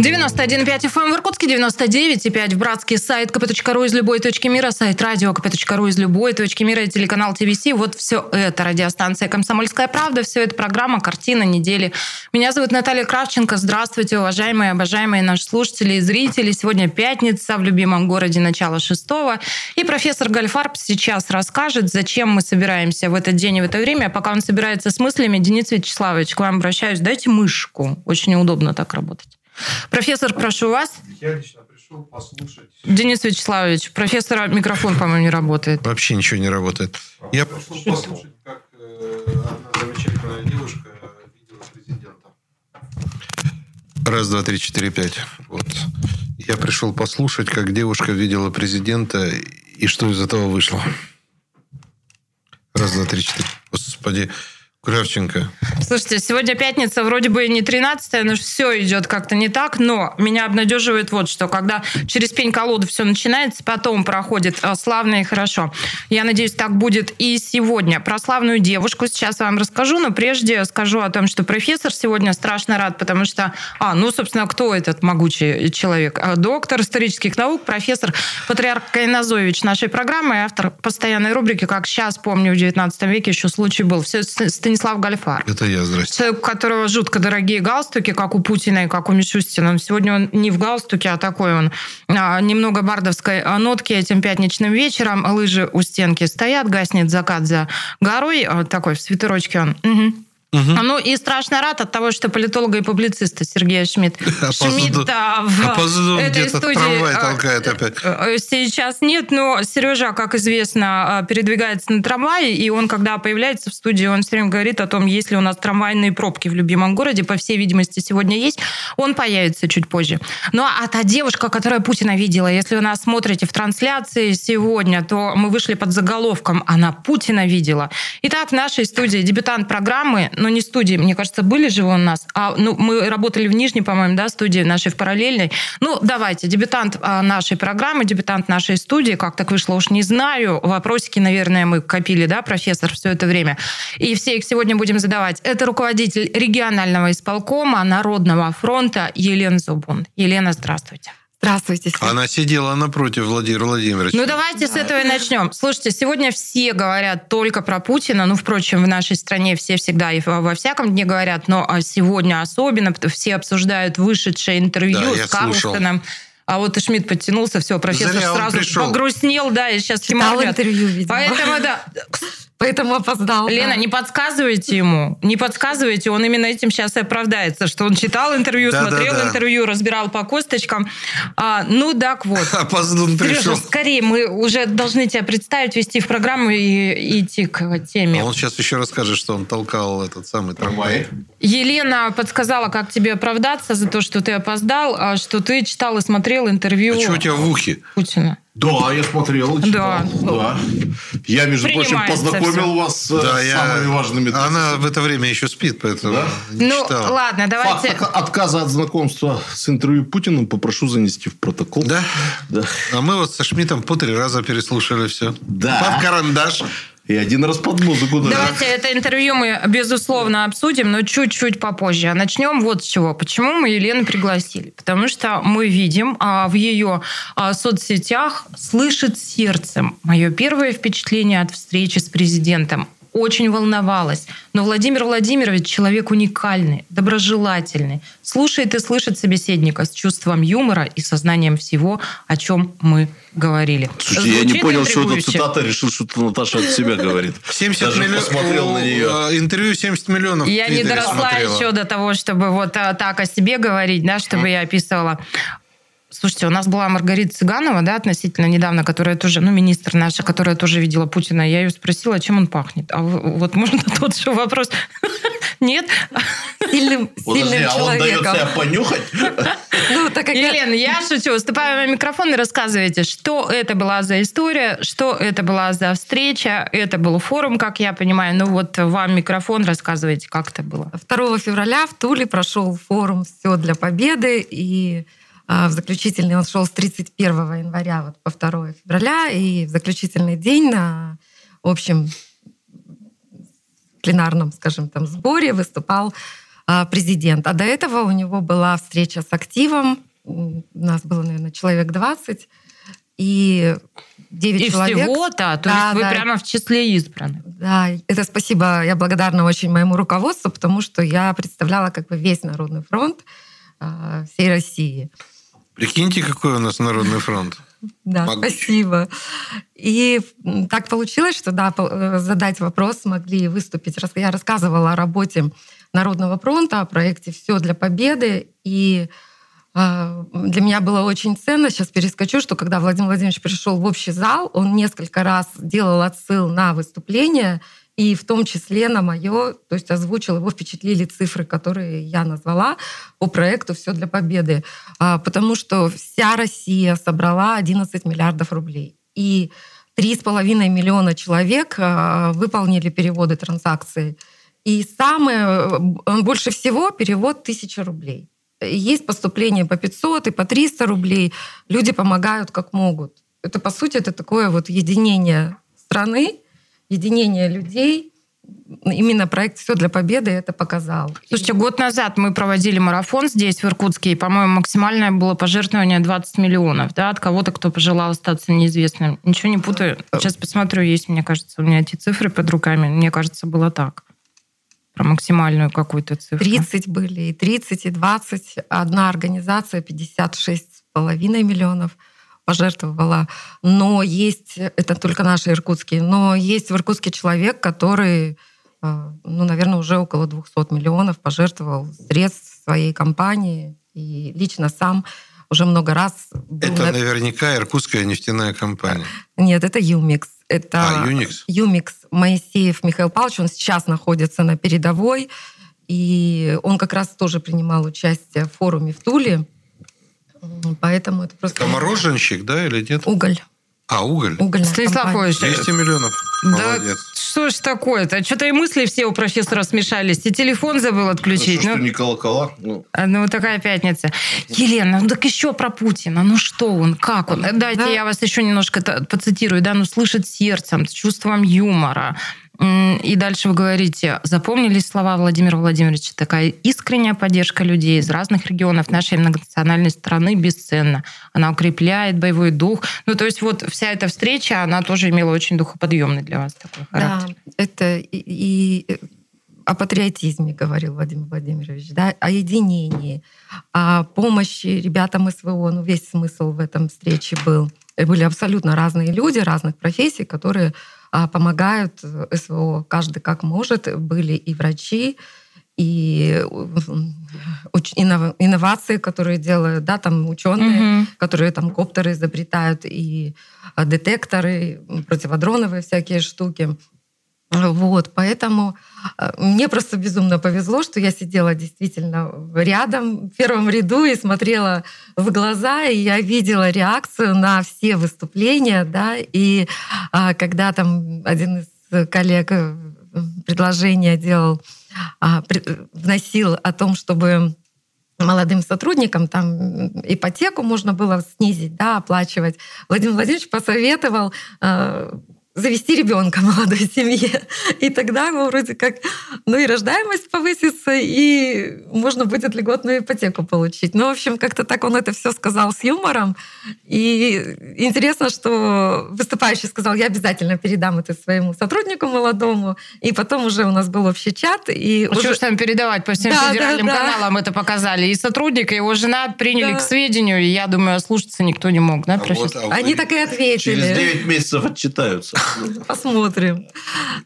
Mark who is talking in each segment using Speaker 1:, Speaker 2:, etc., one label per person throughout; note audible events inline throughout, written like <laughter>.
Speaker 1: 91,5 FM эм в Иркутске, 99,5 в Братске, сайт kp.ru из любой точки мира, сайт радио kp.ru из любой точки мира, телеканал ТВС. Вот все это радиостанция «Комсомольская правда», все это программа «Картина недели». Меня зовут Наталья Кравченко. Здравствуйте, уважаемые, обожаемые наши слушатели и зрители. Сегодня пятница в любимом городе, начало шестого. И профессор Гальфарб сейчас расскажет, зачем мы собираемся в этот день и в это время. А пока он собирается с мыслями, Денис Вячеславович, к вам обращаюсь. Дайте мышку. Очень неудобно так работать. Профессор, прошу вас.
Speaker 2: Я лично пришел послушать.
Speaker 1: Денис Вячеславович, профессора микрофон, по-моему, не работает.
Speaker 3: Вообще ничего не работает.
Speaker 2: Я пришел послушать, как э, одна замечательная девушка видела президента.
Speaker 3: Раз, два, три, четыре, пять. Вот. Я пришел послушать, как девушка видела президента и что из этого вышло. Раз, два, три, четыре. Господи. Кравченко.
Speaker 1: Слушайте, сегодня пятница, вроде бы не 13 но все идет как-то не так, но меня обнадеживает вот что, когда через пень-колоду все начинается, потом проходит а, славно и хорошо. Я надеюсь, так будет и сегодня. Про славную девушку сейчас вам расскажу, но прежде скажу о том, что профессор сегодня страшно рад, потому что, а, ну, собственно, кто этот могучий человек? А, доктор исторических наук, профессор Патриарх Кайназович нашей программы автор постоянной рубрики «Как сейчас помню, в 19 веке еще случай был». Все Станислав Гальфар.
Speaker 3: Это я, здрасте.
Speaker 1: Человек, у которого жутко дорогие галстуки, как у Путина и как у Мишустина. Сегодня он не в галстуке, а такой он. А, немного бардовской нотки этим пятничным вечером. Лыжи у стенки стоят, гаснет закат за горой. А, такой в свитерочке он. Угу. Угу. Ну и страшно рад от того, что политолога и публициста Сергея Шмидт. <laughs>
Speaker 3: Шмидта в этой студии
Speaker 1: а,
Speaker 3: толкает опять.
Speaker 1: Э, сейчас нет, но Сережа, как известно, а, передвигается на трамвае, и он, когда появляется в студии, он все время говорит о том, есть ли у нас трамвайные пробки в любимом городе. По всей видимости, сегодня есть. Он появится чуть позже. Ну а та девушка, которая Путина видела, если вы нас смотрите в трансляции сегодня, то мы вышли под заголовком «Она Путина видела». Итак, в нашей студии дебютант программы но не студии, мне кажется, были же у нас. А, ну, мы работали в Нижней, по-моему, да, студии нашей в параллельной. Ну, давайте, дебютант а, нашей программы, дебютант нашей студии, как так вышло, уж не знаю. Вопросики, наверное, мы копили, да, профессор, все это время. И все их сегодня будем задавать. Это руководитель регионального исполкома Народного фронта Елена Зубун. Елена, здравствуйте.
Speaker 4: Здравствуйте.
Speaker 3: Она сидела напротив Владимира Владимировича.
Speaker 1: Ну, давайте да. с этого и начнем. Слушайте, сегодня все говорят только про Путина. Ну, впрочем, в нашей стране все всегда и во всяком дне говорят, но а сегодня особенно все обсуждают вышедшее интервью
Speaker 3: да,
Speaker 1: с Карлстоном. А вот и Шмидт подтянулся, все, профессор Зря сразу погрустнел, да, и сейчас
Speaker 4: Читал интервью, видимо.
Speaker 1: Поэтому, да, <laughs>
Speaker 4: Поэтому опоздал.
Speaker 1: Лена,
Speaker 4: да.
Speaker 1: не подсказывайте ему. Не подсказывайте, он именно этим сейчас и оправдается, что он читал интервью, да, смотрел да, да. интервью, разбирал по косточкам. А, ну, так вот. <laughs>
Speaker 3: Опоздал пришел.
Speaker 1: Сережа, скорее, мы уже должны тебя представить, вести в программу и идти к теме.
Speaker 3: А он сейчас еще расскажет, что он толкал этот самый трамвай.
Speaker 1: Елена подсказала, как тебе оправдаться за то, что ты опоздал, а что ты читал и смотрел интервью
Speaker 3: а что у тебя в ухе?
Speaker 1: Путина.
Speaker 2: Да, я смотрел.
Speaker 1: Да.
Speaker 2: да. Я, между прочим, познакомил
Speaker 1: все.
Speaker 2: вас да, с я... самыми важными.
Speaker 3: Она в это время еще спит, поэтому да?
Speaker 1: Ну, читала. ладно, давайте...
Speaker 2: Факт отказа от знакомства с интервью Путиным попрошу занести в протокол.
Speaker 3: Да? Да. А мы вот со Шмидтом по три раза переслушали все.
Speaker 2: Да.
Speaker 3: Под карандаш.
Speaker 2: И один раз под музыку.
Speaker 1: Да. Давайте это интервью мы, безусловно, обсудим, но чуть-чуть попозже. А начнем вот с чего. Почему мы Елену пригласили? Потому что мы видим а, в ее а, соцсетях «Слышит сердцем» мое первое впечатление от встречи с президентом очень волновалась. Но Владимир Владимирович человек уникальный, доброжелательный, слушает и слышит собеседника с чувством юмора и сознанием всего, о чем мы говорили.
Speaker 2: Слушайте, Звучит я не понял, что это цитата, решил, что это Наташа от себя говорит. <laughs>
Speaker 3: 70 миллионов. посмотрел на нее. Э, интервью 70 миллионов.
Speaker 1: Я не доросла смотрела. еще до того, чтобы вот э, так о себе говорить, да, чтобы я описывала. Слушайте, у нас была Маргарита Цыганова, да, относительно недавно, которая тоже, ну, министр наша, которая тоже видела Путина. Я ее спросила, чем он пахнет. А вот можно <laughs> тот же вопрос? <laughs> Нет?
Speaker 4: Сильным, <laughs> сильным
Speaker 2: а он дает себя понюхать?
Speaker 1: Ну, так как Елена, я шучу. Выступаю на микрофон и рассказывайте, что это была за история, что это была за встреча. Это был форум, как я понимаю. Ну, вот вам микрофон, рассказывайте, как это было.
Speaker 4: 2 февраля в Туле прошел форум «Все для победы», и в заключительный он шел с 31 января вот по 2 февраля, и в заключительный день на общем пленарном, скажем, там сборе выступал а, президент. А до этого у него была встреча с активом. У нас было, наверное, человек 20. И 9
Speaker 1: и
Speaker 4: человек.
Speaker 1: всего-то? То да, есть вы да. прямо в числе избранных?
Speaker 4: Да, это спасибо. Я благодарна очень моему руководству, потому что я представляла как бы весь Народный фронт э, всей России.
Speaker 3: Прикиньте, какой у нас Народный фронт.
Speaker 4: Да, Могучий. спасибо. И так получилось, что да, э, задать вопрос смогли выступить. Я рассказывала о работе Народного фронта, о проекте «Все для победы». И а, для меня было очень ценно, сейчас перескочу, что когда Владимир Владимирович пришел в общий зал, он несколько раз делал отсыл на выступление, и в том числе на мое, то есть озвучил, его впечатлили цифры, которые я назвала по проекту «Все для победы», а, потому что вся Россия собрала 11 миллиардов рублей. И 3,5 миллиона человек а, выполнили переводы транзакций. И самое, больше всего перевод 1000 рублей. Есть поступления по 500 и по 300 рублей. Люди помогают как могут. Это, по сути, это такое вот единение страны, единение людей. Именно проект «Все для победы» это показал.
Speaker 1: Слушайте, год назад мы проводили марафон здесь, в Иркутске, и, по-моему, максимальное было пожертвование 20 миллионов да, от кого-то, кто пожелал остаться неизвестным. Ничего не путаю. Сейчас посмотрю, есть, мне кажется, у меня эти цифры под руками. Мне кажется, было так про максимальную какую-то цифру?
Speaker 4: 30 были, и 30, и 20. Одна организация 56,5 миллионов пожертвовала. Но есть, это только наши иркутские, но есть в Иркутске человек, который, э, ну, наверное, уже около 200 миллионов пожертвовал средств своей компании и лично сам уже много раз...
Speaker 3: Это на... наверняка иркутская нефтяная компания.
Speaker 4: Нет, это Юмикс. Это
Speaker 3: а, Unix?
Speaker 4: Unix Моисеев Михаил Павлович, он сейчас находится на передовой, и он как раз тоже принимал участие в форуме в Туле. Поэтому это просто...
Speaker 3: Это мороженщик, да, или нет?
Speaker 4: Уголь.
Speaker 3: А, уголь?
Speaker 4: Угольная
Speaker 1: Станислав
Speaker 4: компания.
Speaker 3: 200 миллионов.
Speaker 1: Да, Молодец. что ж такое-то? Что-то и мысли все у профессора смешались. И телефон забыл отключить.
Speaker 2: Ну, что, не колокола? Ну.
Speaker 1: А, ну, такая пятница. Елена, ну так еще про Путина. Ну что он, как он? Дайте да. я вас еще немножко поцитирую. Да, ну слышит сердцем, с чувством юмора, и дальше вы говорите, запомнились слова Владимира Владимировича, такая искренняя поддержка людей из разных регионов нашей многонациональной страны бесценна. Она укрепляет боевой дух. Ну, то есть вот вся эта встреча, она тоже имела очень духоподъемный для вас такой характер.
Speaker 4: Да, это и, и о патриотизме говорил Владимир Владимирович, да, о единении, о помощи ребятам СВО. Ну, весь смысл в этом встрече был. Были абсолютно разные люди, разных профессий, которые помогают э, СВО каждый как может. Были и врачи, и инновации, которые делают, да, там ученые, угу. которые там коптеры изобретают, и а, детекторы, противодроновые всякие штуки. Вот, поэтому а, мне просто безумно повезло, что я сидела действительно рядом, в первом ряду и смотрела в глаза, и я видела реакцию на все выступления, да, и а, когда там один из коллег э, предложение делал, а, вносил о том, чтобы молодым сотрудникам там ипотеку можно было снизить, да, оплачивать. Владимир Владимирович посоветовал завести ребенка <laughs> молодой семье. И тогда ну, вроде как, ну и рождаемость повысится, и можно будет льготную ипотеку получить. Ну, в общем, как-то так он это все сказал с юмором. И интересно, что выступающий сказал, я обязательно передам это своему сотруднику молодому. И потом уже у нас был общий чат. И
Speaker 1: а
Speaker 4: уже...
Speaker 1: что ж там передавать? По всем да, федеральным да, каналам да. это показали. И сотрудник, и его жена приняли да. к сведению. И я думаю, слушаться никто не мог, да, а
Speaker 4: вот, а Они так и ответили.
Speaker 2: Через 9 месяцев отчитаются. <laughs>
Speaker 4: Посмотрим.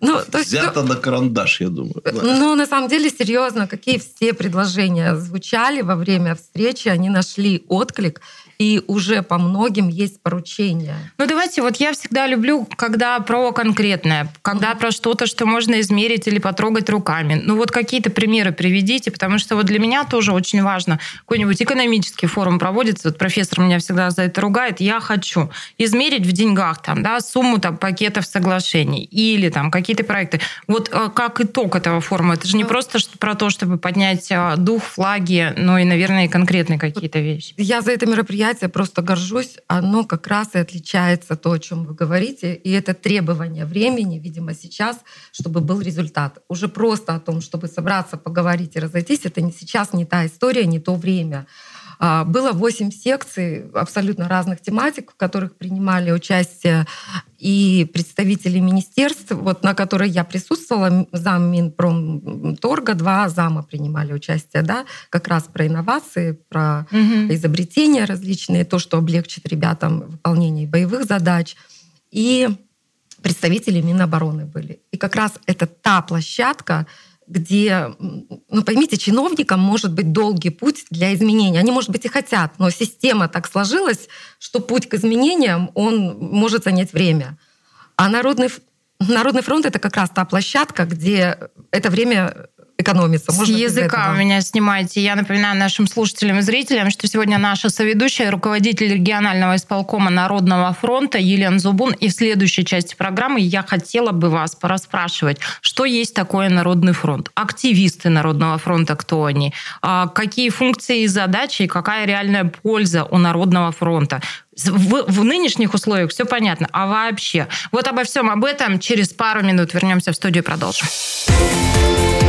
Speaker 2: Ну, то есть, Взято ну, на карандаш, я думаю.
Speaker 4: Ну, на самом деле, серьезно, какие все предложения звучали во время встречи, они нашли отклик и уже по многим есть поручения.
Speaker 1: Ну давайте, вот я всегда люблю, когда про конкретное, когда mm-hmm. про что-то, что можно измерить или потрогать руками. Ну вот какие-то примеры приведите, потому что вот для меня тоже очень важно. Какой-нибудь экономический форум проводится, вот профессор меня всегда за это ругает, я хочу измерить в деньгах там, да, сумму там пакетов соглашений или там какие-то проекты. Вот э, как итог этого форума, это же не просто про то, чтобы поднять э, дух, флаги, но и, наверное, и конкретные какие-то вещи.
Speaker 4: Я за это мероприятие предприятие, просто горжусь, оно как раз и отличается то, о чем вы говорите, и это требование времени, видимо, сейчас, чтобы был результат. Уже просто о том, чтобы собраться, поговорить и разойтись, это не сейчас, не та история, не то время. А, было восемь секций абсолютно разных тематик, в которых принимали участие и представители министерств, вот, на которой я присутствовала, зам Минпромторга, два зама принимали участие, да, как раз про инновации, про угу. изобретения различные, то, что облегчит ребятам выполнение боевых задач. И представители Минобороны были. И как раз это та площадка, где, ну поймите, чиновникам может быть долгий путь для изменений. Они, может быть, и хотят, но система так сложилась, что путь к изменениям, он может занять время. А Народный, Народный фронт — это как раз та площадка, где это время экономится.
Speaker 1: С Можно языка у меня снимайте. Я напоминаю нашим слушателям и зрителям, что сегодня наша соведущая, руководитель регионального исполкома Народного фронта Елена Зубун. И в следующей части программы я хотела бы вас пораспрашивать, что есть такое Народный фронт? Активисты Народного фронта, кто они? А какие функции и задачи, и какая реальная польза у Народного фронта? В, в нынешних условиях все понятно. А вообще? Вот обо всем об этом через пару минут вернемся в студию и продолжим.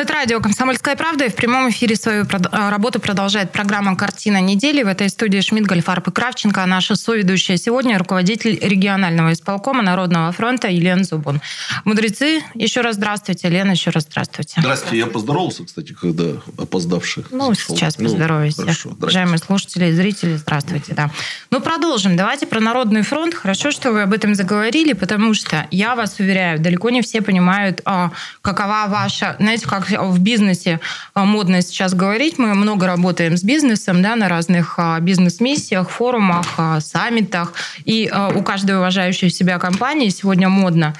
Speaker 1: Это радио «Комсомольская правда». И в прямом эфире свою а, работу продолжает программа «Картина недели». В этой студии Шмидт, Гольфарб и Кравченко. А наша соведущая сегодня руководитель регионального исполкома Народного фронта Елена Зубун. Мудрецы, еще раз здравствуйте. Лена, еще раз здравствуйте.
Speaker 5: Здравствуйте. Я поздоровался, кстати, когда опоздавший.
Speaker 1: Ну, зашел. сейчас поздоровайся. Ну, Уважаемые слушатели и зрители, здравствуйте. Да. Ну, продолжим. Давайте про Народный фронт. Хорошо, что вы об этом заговорили, потому что, я вас уверяю, далеко не все понимают, а, какова ваша... Знаете, как в бизнесе а, модно сейчас говорить, мы много работаем с бизнесом да, на разных а, бизнес-миссиях, форумах, а, саммитах. И у каждой уважающей себя компании сегодня модно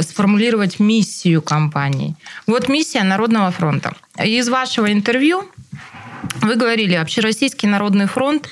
Speaker 1: сформулировать миссию компании. Вот миссия Народного фронта. Из вашего интервью вы говорили, Общероссийский народный фронт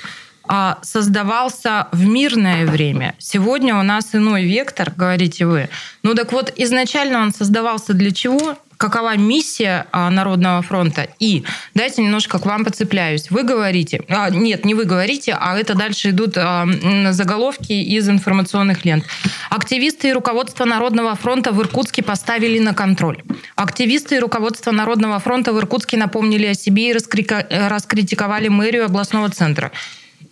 Speaker 1: создавался в мирное время. Сегодня у нас иной вектор, говорите вы. Ну так вот, изначально он создавался для чего? Какова миссия а, Народного фронта. И дайте немножко к вам подцепляюсь. Вы говорите, а, нет, не вы говорите, а это дальше идут а, заголовки из информационных лент. Активисты и руководство Народного фронта в Иркутске поставили на контроль. Активисты и руководство Народного фронта в Иркутске напомнили о себе и раскритиковали мэрию областного центра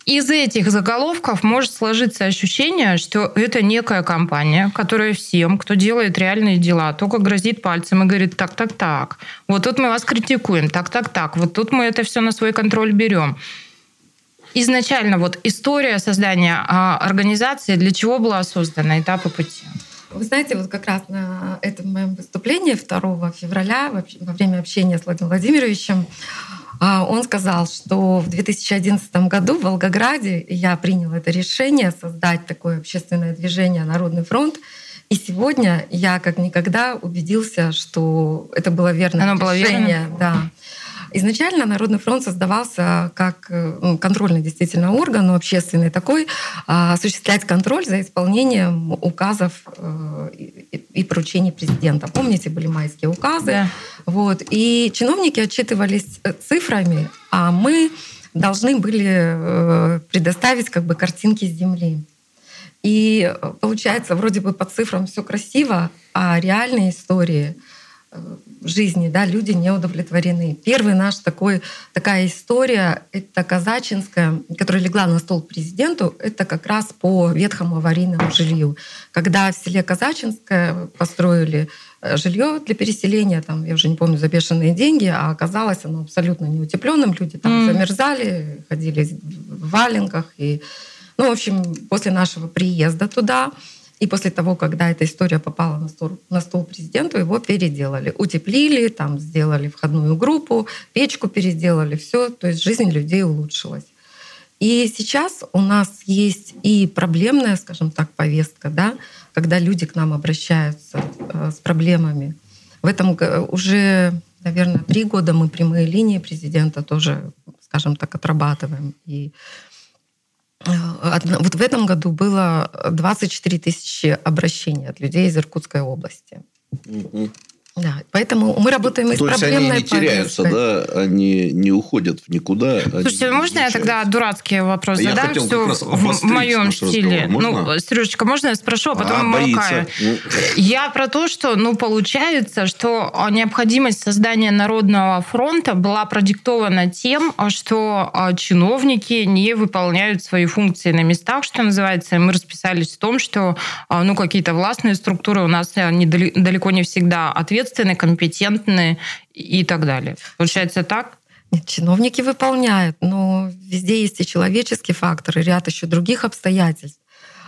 Speaker 1: из этих заголовков может сложиться ощущение, что это некая компания, которая всем, кто делает реальные дела, только грозит пальцем и говорит, так, так, так, вот тут мы вас критикуем, так, так, так, вот тут мы это все на свой контроль берем. Изначально вот история создания а, организации, для чего была создана, этапы пути?
Speaker 4: Вы знаете, вот как раз на этом моем выступлении 2 февраля во время общения с Владимиром Владимировичем он сказал, что в 2011 году в Волгограде я принял это решение создать такое общественное движение «Народный фронт», и сегодня я как никогда убедился, что это было верное Оно решение. Было верно? Да. Изначально Народный фронт создавался как э, контрольный действительно орган, но общественный такой, а, осуществлять контроль за исполнением указов э, и поручений президента. Помните, были майские указы. Да. Вот. И чиновники отчитывались э, цифрами, а мы должны были предоставить как бы картинки с земли. И получается, вроде бы по цифрам все красиво, а реальные истории — жизни, да, люди не удовлетворены. Первый наш такой, такая история, это казачинская, которая легла на стол президенту, это как раз по ветхому аварийному жилью. Когда в селе Казачинское построили э, жилье для переселения, там, я уже не помню, за бешеные деньги, а оказалось оно абсолютно неутепленным, люди там mm. замерзали, ходили в валенках. И, ну, в общем, после нашего приезда туда и после того, когда эта история попала на стол, на стол президенту, его переделали. Утеплили, там сделали входную группу, печку переделали, все. То есть жизнь людей улучшилась. И сейчас у нас есть и проблемная, скажем так, повестка, да, когда люди к нам обращаются э, с проблемами. В этом уже, наверное, три года мы прямые линии президента тоже, скажем так, отрабатываем. И вот в этом году было 24 тысячи обращений от людей из Иркутской области. Угу. Да, поэтому мы работаем из
Speaker 5: То есть
Speaker 4: проблемной
Speaker 5: они не теряются, да, они не уходят в никуда.
Speaker 1: Слушайте, можно я тогда дурацкий вопрос
Speaker 5: я
Speaker 1: задам? Все в, в моем стиле. Ну, Сережечка, можно я спрошу, а потом а, молкаю. Ну... Я про то, что, ну, получается, что необходимость создания Народного фронта была продиктована тем, что а, чиновники не выполняют свои функции на местах, что называется, и мы расписались в том, что, а, ну, какие-то властные структуры у нас э, далеко не всегда ответственны ответственны, компетентны и так далее. Получается так?
Speaker 4: Нет, чиновники выполняют, но везде есть и человеческий фактор, и ряд еще других обстоятельств.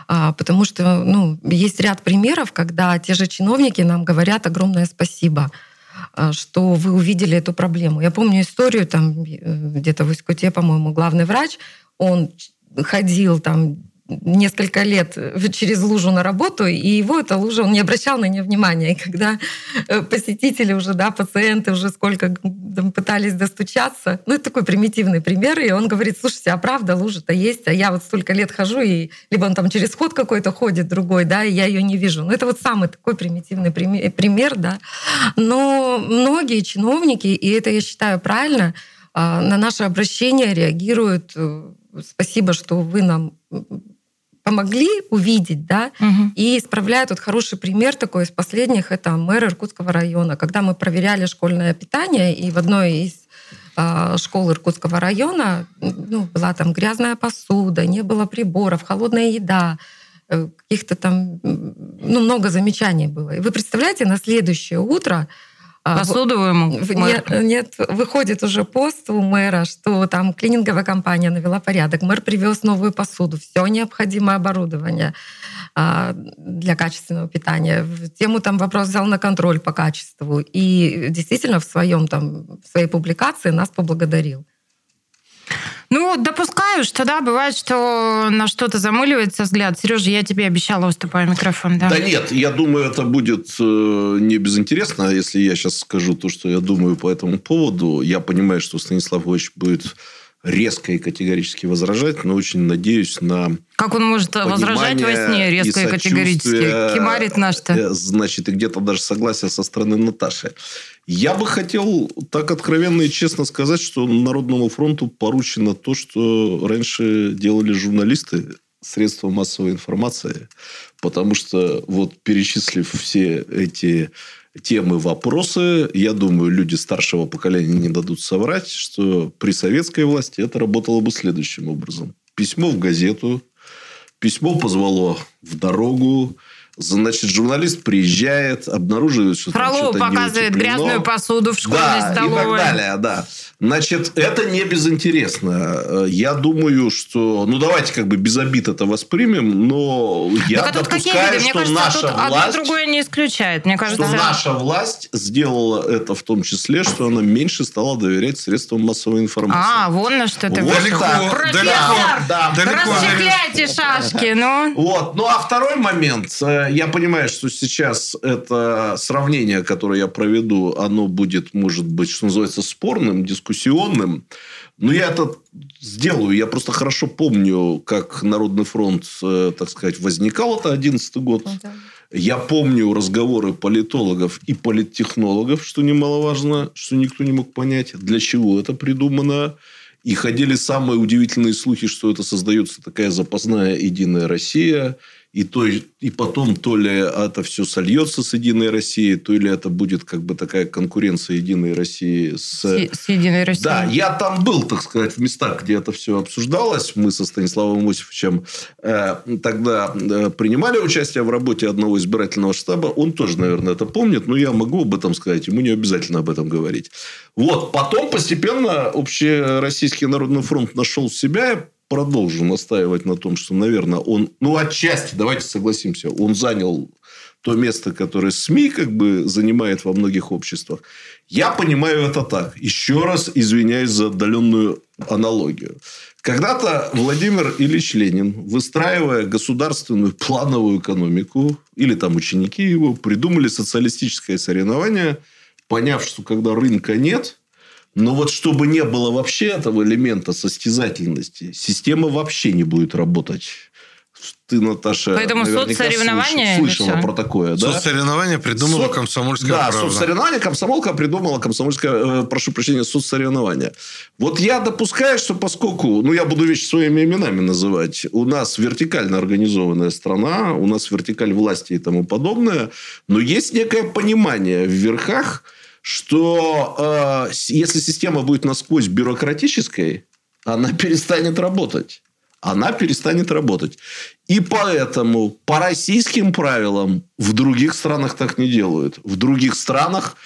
Speaker 4: А, потому что ну, есть ряд примеров, когда те же чиновники нам говорят огромное спасибо а, что вы увидели эту проблему. Я помню историю, там э, где-то в Искуте, по-моему, главный врач, он ходил там несколько лет через лужу на работу, и его эта лужа, он не обращал на нее внимания. И когда э, посетители уже, да, пациенты уже сколько там, пытались достучаться, ну, это такой примитивный пример, и он говорит, слушайте, а правда лужа-то есть, а я вот столько лет хожу, и либо он там через ход какой-то ходит другой, да, и я ее не вижу. Ну, это вот самый такой примитивный пример, да. Но многие чиновники, и это я считаю правильно, а, на наше обращение реагируют э, спасибо, что вы нам помогли увидеть, да, угу. и исправляют. Вот хороший пример такой из последних, это мэр Иркутского района, когда мы проверяли школьное питание, и в одной из э, школ Иркутского района ну, была там грязная посуда, не было приборов, холодная еда, э, каких-то там, ну, много замечаний было. И вы представляете, на следующее утро
Speaker 1: а, Посуду ему?
Speaker 4: Нет, нет, выходит уже пост у мэра, что там клининговая компания навела порядок. Мэр привез новую посуду, все необходимое оборудование а, для качественного питания. Тему там вопрос взял на контроль по качеству. И действительно в, своем, там, в своей публикации нас поблагодарил.
Speaker 1: Ну, допускаю, что да, бывает, что на что-то замыливается взгляд. Сережа, я тебе обещала, уступаю микрофон. Да,
Speaker 5: да нет, я думаю, это будет э, не безинтересно, если я сейчас скажу то, что я думаю по этому поводу. Я понимаю, что Станислав Ильич будет резко и категорически возражать, но очень надеюсь на
Speaker 1: Как он может возражать во сне резко и, и категорически? Кимарит наш-то.
Speaker 5: Э, значит, и где-то даже согласие со стороны Наташи. Я бы хотел так откровенно и честно сказать, что Народному фронту поручено то, что раньше делали журналисты, средства массовой информации, потому что вот перечислив все эти темы, вопросы, я думаю, люди старшего поколения не дадут соврать, что при советской власти это работало бы следующим образом. Письмо в газету, письмо позвало в дорогу, Значит, журналист приезжает, обнаруживает, что
Speaker 1: Фролов
Speaker 5: там
Speaker 1: показывает грязную посуду в школьной
Speaker 5: да,
Speaker 1: столовой.
Speaker 5: и так далее, да. Значит, это не безинтересно. Я думаю, что... Ну, давайте как бы без обид это воспримем, но я так, а допускаю, что кажется, наша тут власть...
Speaker 1: Одно другое не исключает. Мне кажется,
Speaker 5: что наша власть сделала это в том числе, что она меньше стала доверять средствам массовой информации.
Speaker 1: А, вон на что ты
Speaker 5: вот
Speaker 1: далеко,
Speaker 5: Профессор,
Speaker 1: далеко, да, далеко, расчехляйте шашки, ну.
Speaker 5: Вот. Ну, а второй момент. Я понимаю, что сейчас это сравнение, которое я проведу, оно будет, может быть, что называется, спорным, дискуссионным. Но я это сделаю. Я просто хорошо помню, как Народный фронт, э, так сказать, возникал. Это 11 год. Ну да. Я помню разговоры политологов и политтехнологов, что немаловажно, что никто не мог понять, для чего это придумано. И ходили самые удивительные слухи, что это создается такая запасная единая Россия – и, то, и потом то ли это все сольется с «Единой Россией», то ли это будет как бы такая конкуренция «Единой России» с...
Speaker 1: С, с «Единой Россией».
Speaker 5: Да, я там был, так сказать, в местах, где это все обсуждалось. Мы со Станиславом Иосифовичем э, тогда э, принимали участие в работе одного избирательного штаба. Он тоже, наверное, это помнит, но я могу об этом сказать. Ему не обязательно об этом говорить. Вот. Потом постепенно Общероссийский народный фронт нашел себя продолжу настаивать на том, что, наверное, он, ну, отчасти, давайте согласимся, он занял то место, которое СМИ как бы занимает во многих обществах. Я понимаю это так. Еще раз извиняюсь за отдаленную аналогию. Когда-то Владимир Ильич Ленин, выстраивая государственную плановую экономику, или там ученики его, придумали социалистическое соревнование, поняв, что когда рынка нет, но вот чтобы не было вообще этого элемента состязательности, система вообще не будет работать. Ты, Наташа,
Speaker 1: Поэтому соцсоревнования
Speaker 5: слышала про такое, да?
Speaker 3: Соцсоревнования придумала
Speaker 5: Со...
Speaker 3: комсомольская
Speaker 5: да,
Speaker 3: правда.
Speaker 5: соцсоревнования комсомолка придумала комсомольская, э, прошу прощения, соцсоревнования. Вот я допускаю, что поскольку, ну, я буду вещи своими именами называть, у нас вертикально организованная страна, у нас вертикаль власти и тому подобное, но есть некое понимание в верхах, что э, если система будет насквозь бюрократической, она <laughs> перестанет работать она перестанет работать. И поэтому по российским правилам в других странах так не делают. В других странах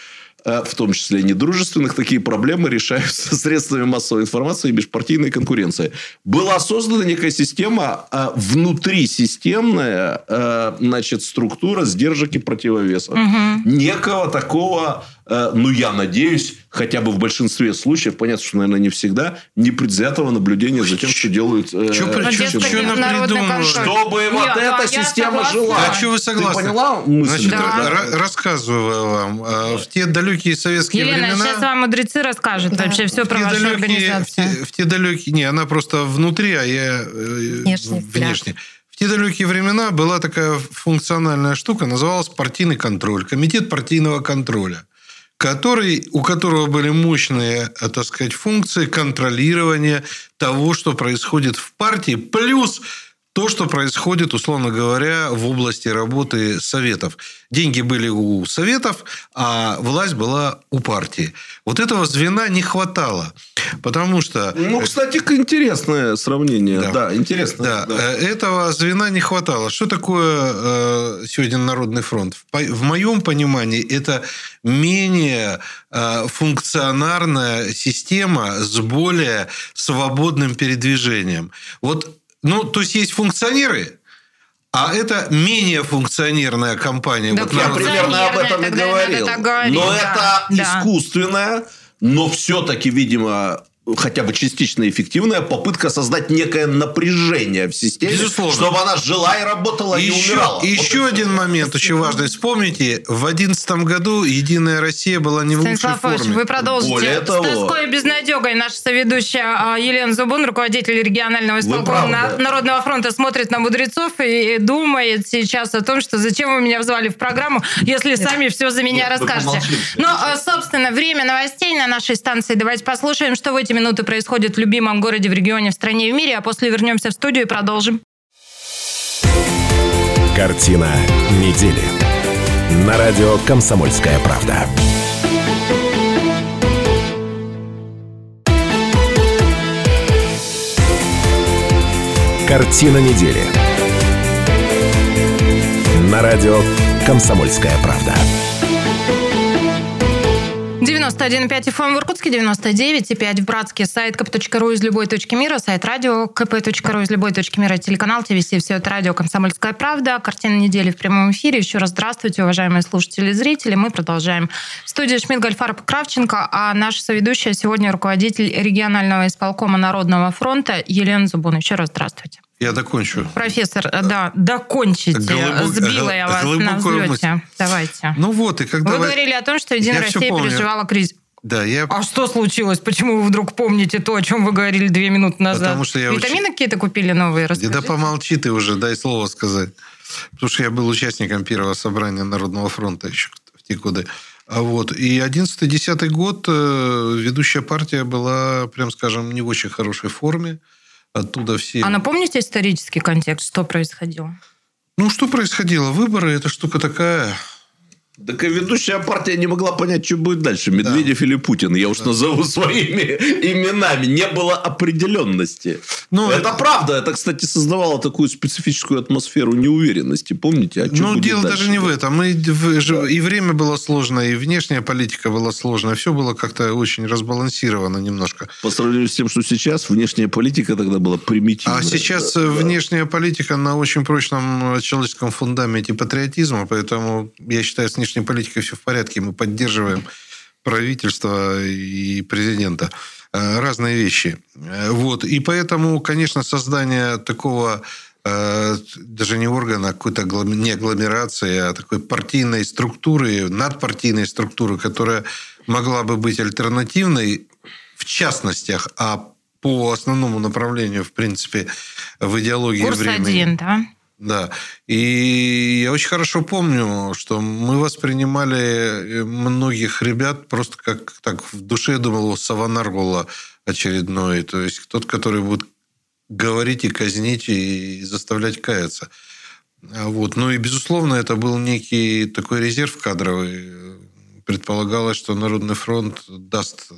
Speaker 5: Э, в том числе недружественных, такие проблемы решаются <laughs> средствами массовой информации и беспартийной конкуренции. Была создана некая система, э, внутри системная э, значит, структура сдержек и противовесов. Угу. Некого такого, ну, я надеюсь, хотя бы в большинстве случаев, понятно, что, наверное, не всегда, непредвзятого наблюдения за тем, что делают... Что,
Speaker 3: э, что, придумала?
Speaker 5: Чтобы Нет, вот эта система жила.
Speaker 3: А что вы согласны?
Speaker 5: Ты поняла мысль?
Speaker 3: Значит, да. рассказываю вам. В те далекие далекие советские
Speaker 1: Елена,
Speaker 3: времена...
Speaker 1: сейчас вам мудрецы расскажут да. вообще все про вашу далекие, организацию.
Speaker 3: В те, в те далекие... Не, она просто внутри, а я э, внешне. внешне. В те далекие времена была такая функциональная штука, называлась партийный контроль, комитет партийного контроля который, у которого были мощные, э, так сказать, функции контролирования того, что происходит в партии, плюс то, что происходит, условно говоря, в области работы советов. Деньги были у советов, а власть была у партии. Вот этого звена не хватало. Потому что...
Speaker 5: Ну, кстати, интересное сравнение. Да, да интересно.
Speaker 3: Да, да, э, этого звена не хватало. Что такое э, сегодня Народный фронт? В моем понимании, это менее э, функционарная система с более свободным передвижением. Вот ну, то есть есть функционеры, а это менее функционерная компания.
Speaker 5: Да, вот я примерно об этом и говорил. Но да, это да. искусственная, но все-таки, видимо, хотя бы частично эффективная попытка создать некое напряжение в системе, Безусловно. чтобы она жила и работала и, и
Speaker 3: еще,
Speaker 5: умирала.
Speaker 3: И вот еще один момент очень важный. Вспомните, в 2011 году «Единая Россия» была не в лучшей форме.
Speaker 1: вы продолжите. Более с того, тоской и безнадегой наша соведущая а, Елена Зубун, руководитель регионального исполкома Народного фронта, смотрит на мудрецов и думает сейчас о том, что зачем вы меня взвали в программу, если Нет. сами все за меня Нет, расскажете. Ну, а, собственно, время новостей на нашей станции. Давайте послушаем, что в эти минуты происходит в любимом городе, в регионе, в стране в мире, а после вернемся в студию и продолжим.
Speaker 6: Картина недели. На радио «Комсомольская правда». Картина недели. На радио «Комсомольская правда».
Speaker 1: 91,5 FM в Иркутске, 99,5 в Братске, сайт kp.ru из любой точки мира, сайт радио kp.ru из любой точки мира, телеканал ТВС, все это радио «Комсомольская правда», картина недели в прямом эфире. Еще раз здравствуйте, уважаемые слушатели и зрители. Мы продолжаем. В студии Шмидт, Гольфарб, Кравченко, а наша соведущая сегодня руководитель регионального исполкома Народного фронта Елена Зубун. Еще раз здравствуйте.
Speaker 3: Я докончу.
Speaker 1: Профессор, да, докончите. Голубок, Сбила я вас на взлете. Мысль. Давайте.
Speaker 3: Ну вот, и когда...
Speaker 1: Вы говорили о том, что Единая Россия переживала кризис.
Speaker 3: Да, я...
Speaker 1: А что случилось? Почему вы вдруг помните то, о чем вы говорили две минуты назад?
Speaker 3: Потому что я
Speaker 1: Витамины уч... какие-то купили новые?
Speaker 3: Расскажите. Да помолчи ты уже, дай слово сказать. Потому что я был участником первого собрания Народного фронта еще в те годы. А вот. И 11-10 год э, ведущая партия была, прям скажем, не в очень хорошей форме оттуда все...
Speaker 1: А напомните исторический контекст, что происходило?
Speaker 3: Ну, что происходило? Выборы – это штука такая
Speaker 5: Так и ведущая партия не могла понять, что будет дальше. Медведев да. или Путин. Я уж да. назову своими <laughs> именами. Не было определенности. Ну, это, это правда. Это, кстати, создавало такую специфическую атмосферу неуверенности. Помните?
Speaker 3: А ну, дело дальше? даже не в этом. И, да. и время было сложное, и внешняя политика была сложная. Все было как-то очень разбалансировано немножко.
Speaker 5: По сравнению с тем, что сейчас, внешняя политика тогда была примитивная.
Speaker 3: А сейчас да. внешняя политика на очень прочном человеческом фундаменте патриотизма. Поэтому, я считаю, с внешней политикой все в порядке. Мы поддерживаем правительство и президента. Э, разные вещи. Э, вот. И поэтому, конечно, создание такого э, даже не органа, а какой-то не агломерации, а такой партийной структуры, надпартийной структуры, которая могла бы быть альтернативной в частностях, а по основному направлению, в принципе, в идеологии
Speaker 1: Курс
Speaker 3: времени.
Speaker 1: один, да?
Speaker 3: Да. И я очень хорошо помню, что мы воспринимали э, многих ребят просто как так в душе, думал, Саванаргула очередной. То есть тот, который будет говорить и казнить, и заставлять каяться. А вот. Ну и, безусловно, это был некий такой резерв кадровый. Предполагалось, что Народный фронт даст э,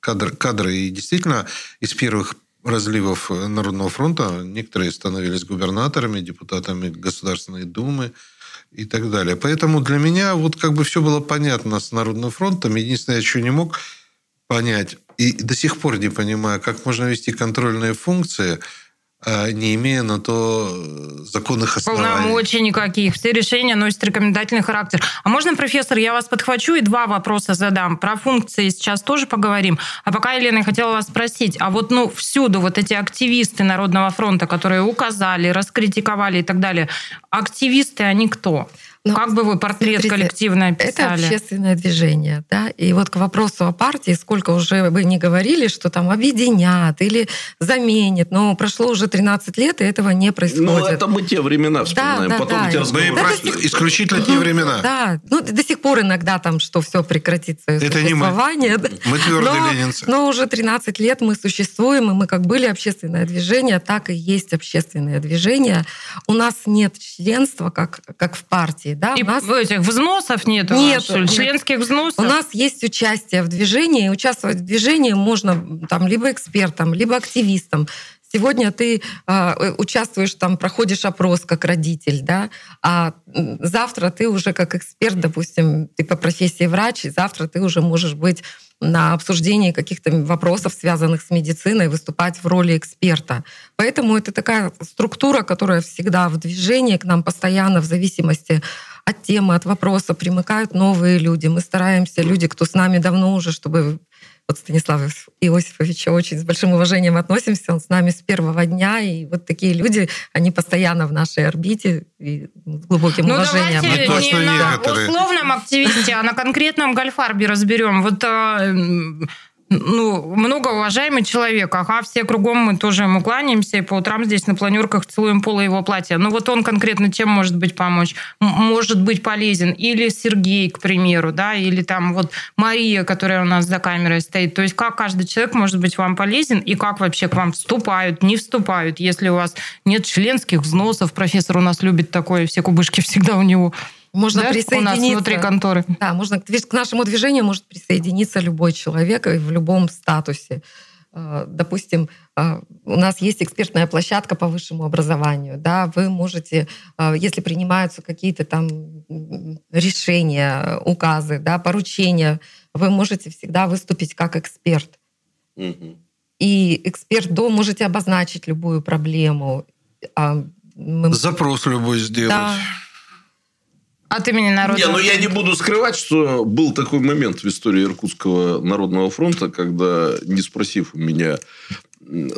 Speaker 3: кадр, кадры. И действительно, из первых разливов Народного фронта некоторые становились губернаторами, депутатами Государственной Думы и так далее. Поэтому для меня вот как бы все было понятно с Народным фронтом. Единственное, что не мог понять, и до сих пор не понимаю, как можно вести контрольные функции – не имея на то э, законных оснований.
Speaker 1: Полномочий никаких. Все решения носят рекомендательный характер. А можно, профессор, я вас подхвачу и два вопроса задам. Про функции сейчас тоже поговорим. А пока, Елена, я хотела вас спросить, а вот ну всюду вот эти активисты Народного фронта, которые указали, раскритиковали и так далее, активисты, они кто? Но, ну, как бы вы портрет смотрите, коллективно описали?
Speaker 4: Это общественное движение. Да? И вот к вопросу о партии, сколько уже вы не говорили, что там объединят или заменят, но прошло уже 13 лет, и этого не происходит. Ну,
Speaker 5: это мы те времена вспоминаем. Да, да, Потом
Speaker 3: да. эти разговоры... Да, сих... Исключительно те времена.
Speaker 4: Да, ну до сих пор иногда там, что все прекратится
Speaker 3: Это не мы. Мы твердые но, ленинцы.
Speaker 4: Но уже 13 лет мы существуем, и мы как были общественное движение, так и есть общественное движение. У нас нет членства, как, как в партии да,
Speaker 1: и у нас... этих взносов нет? Нет. Членских взносов?
Speaker 4: У нас есть участие в движении. Участвовать в движении можно там либо экспертом, либо активистом. Сегодня ты э, участвуешь там, проходишь опрос как родитель, да, а завтра ты уже как эксперт, допустим, ты по профессии врач, и завтра ты уже можешь быть на обсуждении каких-то вопросов, связанных с медициной, выступать в роли эксперта. Поэтому это такая структура, которая всегда в движении, к нам постоянно в зависимости от темы, от вопроса примыкают новые люди. Мы стараемся, люди, кто с нами давно уже, чтобы вот Станислав Иосифовича очень с большим уважением относимся. Он с нами с первого дня. И вот такие люди, они постоянно в нашей орбите и с глубоким ну, уважением.
Speaker 1: Давайте ну, не на условном активисте, а на конкретном гольфарбе разберем. Вот ну, многоуважаемый человек, ага, все кругом мы тоже ему кланяемся, и по утрам здесь на планерках целуем полы его платья. Ну, вот он конкретно чем может быть помочь? Может быть полезен. Или Сергей, к примеру, да, или там вот Мария, которая у нас за камерой стоит. То есть как каждый человек может быть вам полезен, и как вообще к вам вступают, не вступают, если у вас нет членских взносов. Профессор у нас любит такое, все кубышки <laughs> всегда у него.
Speaker 4: Можно да, присоединиться. У нас
Speaker 1: внутри конторы.
Speaker 4: Да, можно к нашему движению может присоединиться любой человек в любом статусе. Э, допустим, э, у нас есть экспертная площадка по высшему образованию. Да, вы можете, э, если принимаются какие-то там решения, указы, да, поручения, вы можете всегда выступить как эксперт. Угу. И эксперт до можете обозначить любую проблему.
Speaker 3: А мы... Запрос любой сделать. Да.
Speaker 1: От имени народа.
Speaker 5: Не, ну я не буду скрывать, что был такой момент в истории Иркутского народного фронта, когда, не спросив у меня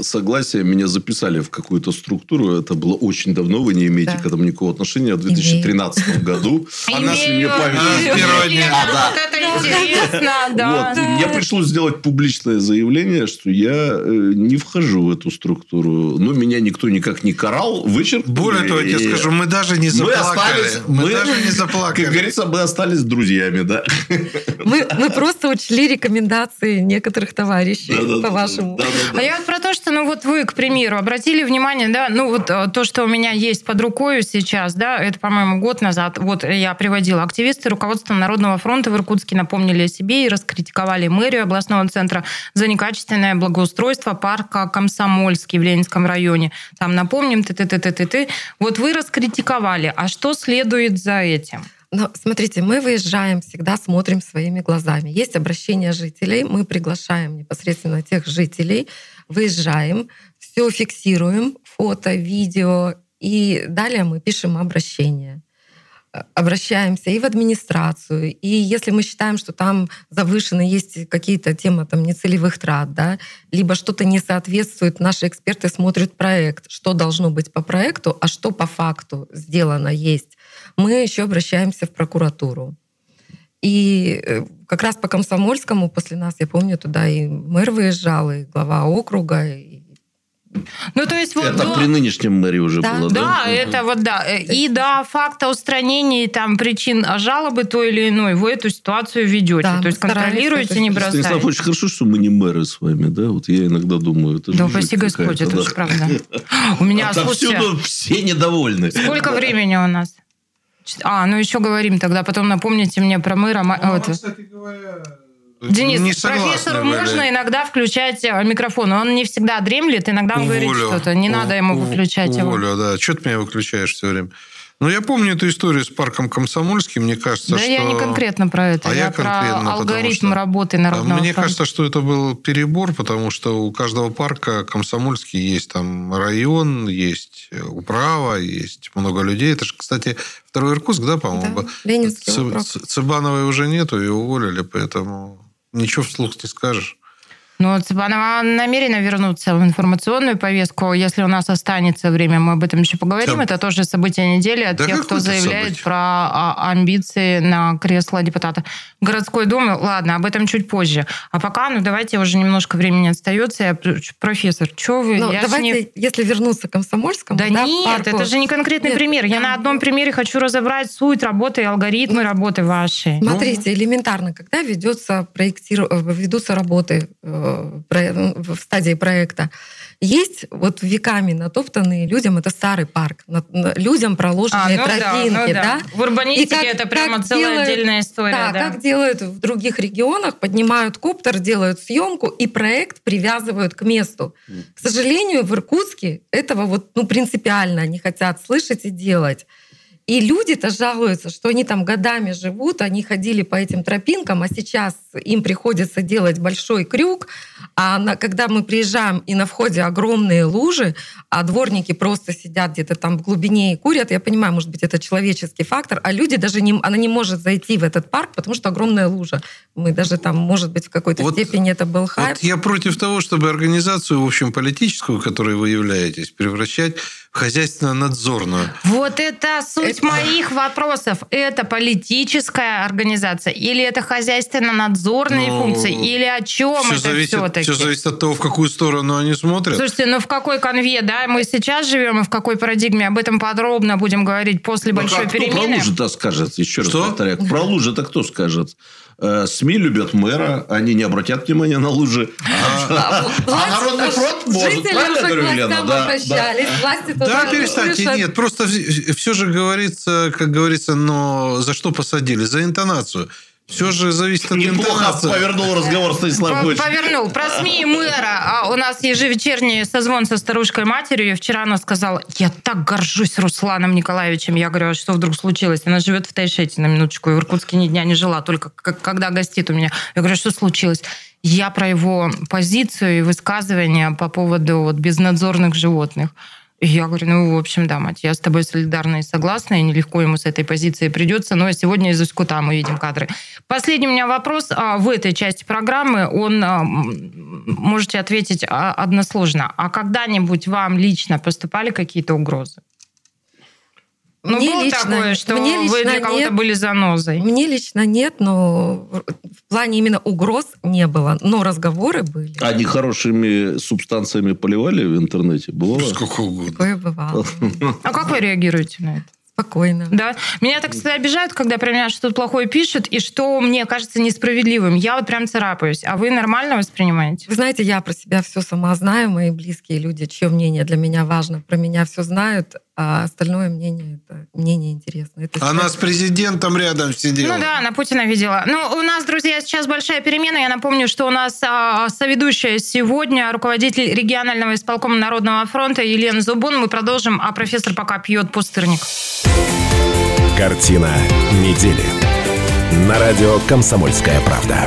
Speaker 5: согласия, меня записали в какую-то структуру. Это было очень давно, вы не имеете да. к этому никакого отношения. В 2013 Имею. году.
Speaker 1: Она с мне память. Вот это интересно, да.
Speaker 5: Мне пришлось сделать публичное заявление, что я э, не вхожу в эту структуру. Но меня никто никак не карал, вычеркнули.
Speaker 3: Более того, я тебе скажу, мы даже не заплакали. Мы даже не заплакали.
Speaker 5: Как говорится, мы остались друзьями, да.
Speaker 4: Мы, мы просто учли рекомендации некоторых товарищей, по-вашему.
Speaker 1: А я про то, что, ну вот вы, к примеру, обратили внимание, да, ну вот э, то, что у меня есть под рукой сейчас, да, это, по-моему, год назад, вот я приводила, активисты руководства Народного фронта в Иркутске напомнили о себе и раскритиковали мэрию областного центра за некачественное благоустройство парка Комсомольский в Ленинском районе. Там, напомним, ты ты ты ты ты ты Вот вы раскритиковали, а что следует за этим?
Speaker 4: Но смотрите, мы выезжаем, всегда смотрим своими глазами. Есть обращение жителей, мы приглашаем непосредственно тех жителей, выезжаем, все фиксируем, фото, видео, и далее мы пишем обращение обращаемся и в администрацию, и если мы считаем, что там завышены есть какие-то темы там нецелевых трат, да, либо что-то не соответствует, наши эксперты смотрят проект, что должно быть по проекту, а что по факту сделано есть мы еще обращаемся в прокуратуру. И э, как раз по Комсомольскому после нас, я помню, туда и мэр выезжал, и глава округа, и
Speaker 1: ну, то есть
Speaker 5: вот это до... при нынешнем мэре уже
Speaker 1: да?
Speaker 5: было,
Speaker 1: да? Да, это вот да. И до факта устранения там причин жалобы той или иной вы эту ситуацию ведете. Да, то есть контролируете, не бросаете.
Speaker 5: Станислав, очень хорошо, что мы не мэры с вами, да? Вот я иногда думаю, это
Speaker 1: Да, прости Господь, это же правда. У меня,
Speaker 5: слушайте... все недовольны.
Speaker 1: Сколько времени у нас? А, ну еще говорим тогда, потом напомните мне про мэра. Ну, вот. кстати говоря, Денис, не профессору были. можно иногда включать э, микрофон. Он не всегда дремлет, иногда он Уволю. говорит что-то. Не у, надо ему выключать
Speaker 3: уволю, его. да. Что ты меня выключаешь все время? Ну, я помню эту историю с парком Комсомольский. Мне кажется,
Speaker 1: да
Speaker 3: что...
Speaker 1: я не конкретно про это. А я, я конкретно, про алгоритм что... работы народного
Speaker 3: Мне фронта. кажется, что это был перебор, потому что у каждого парка Комсомольский есть там район, есть управа, есть много людей. Это же, кстати, второй Иркутск, да, по-моему? Да,
Speaker 4: Ленинский
Speaker 3: Ц... Цыбановой уже нету, ее уволили, поэтому ничего вслух не скажешь.
Speaker 1: Но Цыбанова намерена вернуться в информационную повестку. Если у нас останется время, мы об этом еще поговорим. Да. Это тоже событие недели от да тех, кто заявляет событие? про а, амбиции на кресло депутата городской думы. Ладно, об этом чуть позже. А пока, ну давайте уже немножко времени остается. Я, профессор, что вы?
Speaker 4: Ну, давайте, не... если вернуться к комсомольскому.
Speaker 1: Да, да нет, парку... это же не конкретный нет, пример. Я на одном примере хочу разобрать суть работы и алгоритмы ну, работы вашей.
Speaker 4: Смотрите, ну... элементарно, когда ведется проектиру... ведутся работы э, в стадии проекта. Есть вот веками натоптанные людям, это старый парк, людям проложенные а, ну тропинки. Да, ну да.
Speaker 1: Да? В урбанистике как, это прямо целая делают, отдельная история. Да,
Speaker 4: да, как делают в других регионах, поднимают коптер, делают съемку и проект привязывают к месту. К сожалению, в Иркутске этого вот ну, принципиально не хотят слышать и делать. И люди-то жалуются, что они там годами живут, они ходили по этим тропинкам, а сейчас им приходится делать большой крюк. А на, когда мы приезжаем и на входе огромные лужи, а дворники просто сидят где-то там в глубине и курят, я понимаю, может быть, это человеческий фактор, а люди даже не, она не может зайти в этот парк, потому что огромная лужа. Мы даже там, может быть, в какой-то вот, степени это был хайп. Вот
Speaker 3: я против того, чтобы организацию, в общем, политическую, которой вы являетесь, превращать хозяйственно-надзорную.
Speaker 1: Вот это суть это... моих вопросов. Это политическая организация или это хозяйственно-надзорные ну, функции? Или о чем все это
Speaker 3: зависит,
Speaker 1: все-таки?
Speaker 3: Все зависит от того, в какую сторону они смотрят.
Speaker 1: Слушайте, ну в какой конве, да, мы сейчас живем и в какой парадигме? Об этом подробно будем говорить после ну, большой
Speaker 5: как
Speaker 1: перемены.
Speaker 5: Кто про лужи-то скажет? Еще Что? раз повторяю. Про лужи-то кто скажет? Э, СМИ любят мэра, они не обратят внимания на лужи. А, а Народный фронт может, правильно говорю, Елена? Да,
Speaker 3: да перестаньте, нет, просто все же говорится, как говорится, но за что посадили? За интонацию. Все же зависит от
Speaker 5: Неплохо интонации. повернул разговор Станислав Ильич.
Speaker 1: Повернул. Про СМИ и мэра. А у нас ежевечерний созвон со старушкой-матерью. Вчера она сказала, я так горжусь Русланом Николаевичем. Я говорю, а что вдруг случилось? Она живет в Тайшете на минуточку. И в Иркутске ни дня не жила, только когда гостит у меня. Я говорю, что случилось? Я про его позицию и высказывания по поводу вот, безнадзорных животных. Я говорю, ну, в общем, да, мать, я с тобой солидарна и согласна, и нелегко ему с этой позиции придется, но сегодня из Искута мы видим кадры. Последний у меня вопрос а, в этой части программы, он, а, можете ответить а, односложно. А когда-нибудь вам лично поступали какие-то угрозы? Ну, мне было лично, такое, что мне лично вы для кого-то были занозой?
Speaker 4: Мне лично нет, но в плане именно угроз не было. Но разговоры были.
Speaker 5: А нехорошими субстанциями поливали в интернете? Бывало?
Speaker 3: Сколько угодно.
Speaker 4: Такое бывало. <laughs>
Speaker 1: А как вы реагируете на это?
Speaker 4: Спокойно.
Speaker 1: Да. Меня так всегда обижают, когда про меня что-то плохое пишут, и что мне кажется несправедливым. Я вот прям царапаюсь. А вы нормально воспринимаете?
Speaker 4: Вы знаете, я про себя все сама знаю. Мои близкие люди, чье мнение для меня важно, про меня все знают а остальное мнение это мнение интересно. Это
Speaker 3: Она с президентом рядом сидела.
Speaker 1: Ну да, на Путина видела. Ну, у нас, друзья, сейчас большая перемена. Я напомню, что у нас а, соведущая сегодня руководитель регионального исполкома Народного фронта Елена Зубун. Мы продолжим, а профессор пока пьет пустырник.
Speaker 6: Картина недели. На радио «Комсомольская правда».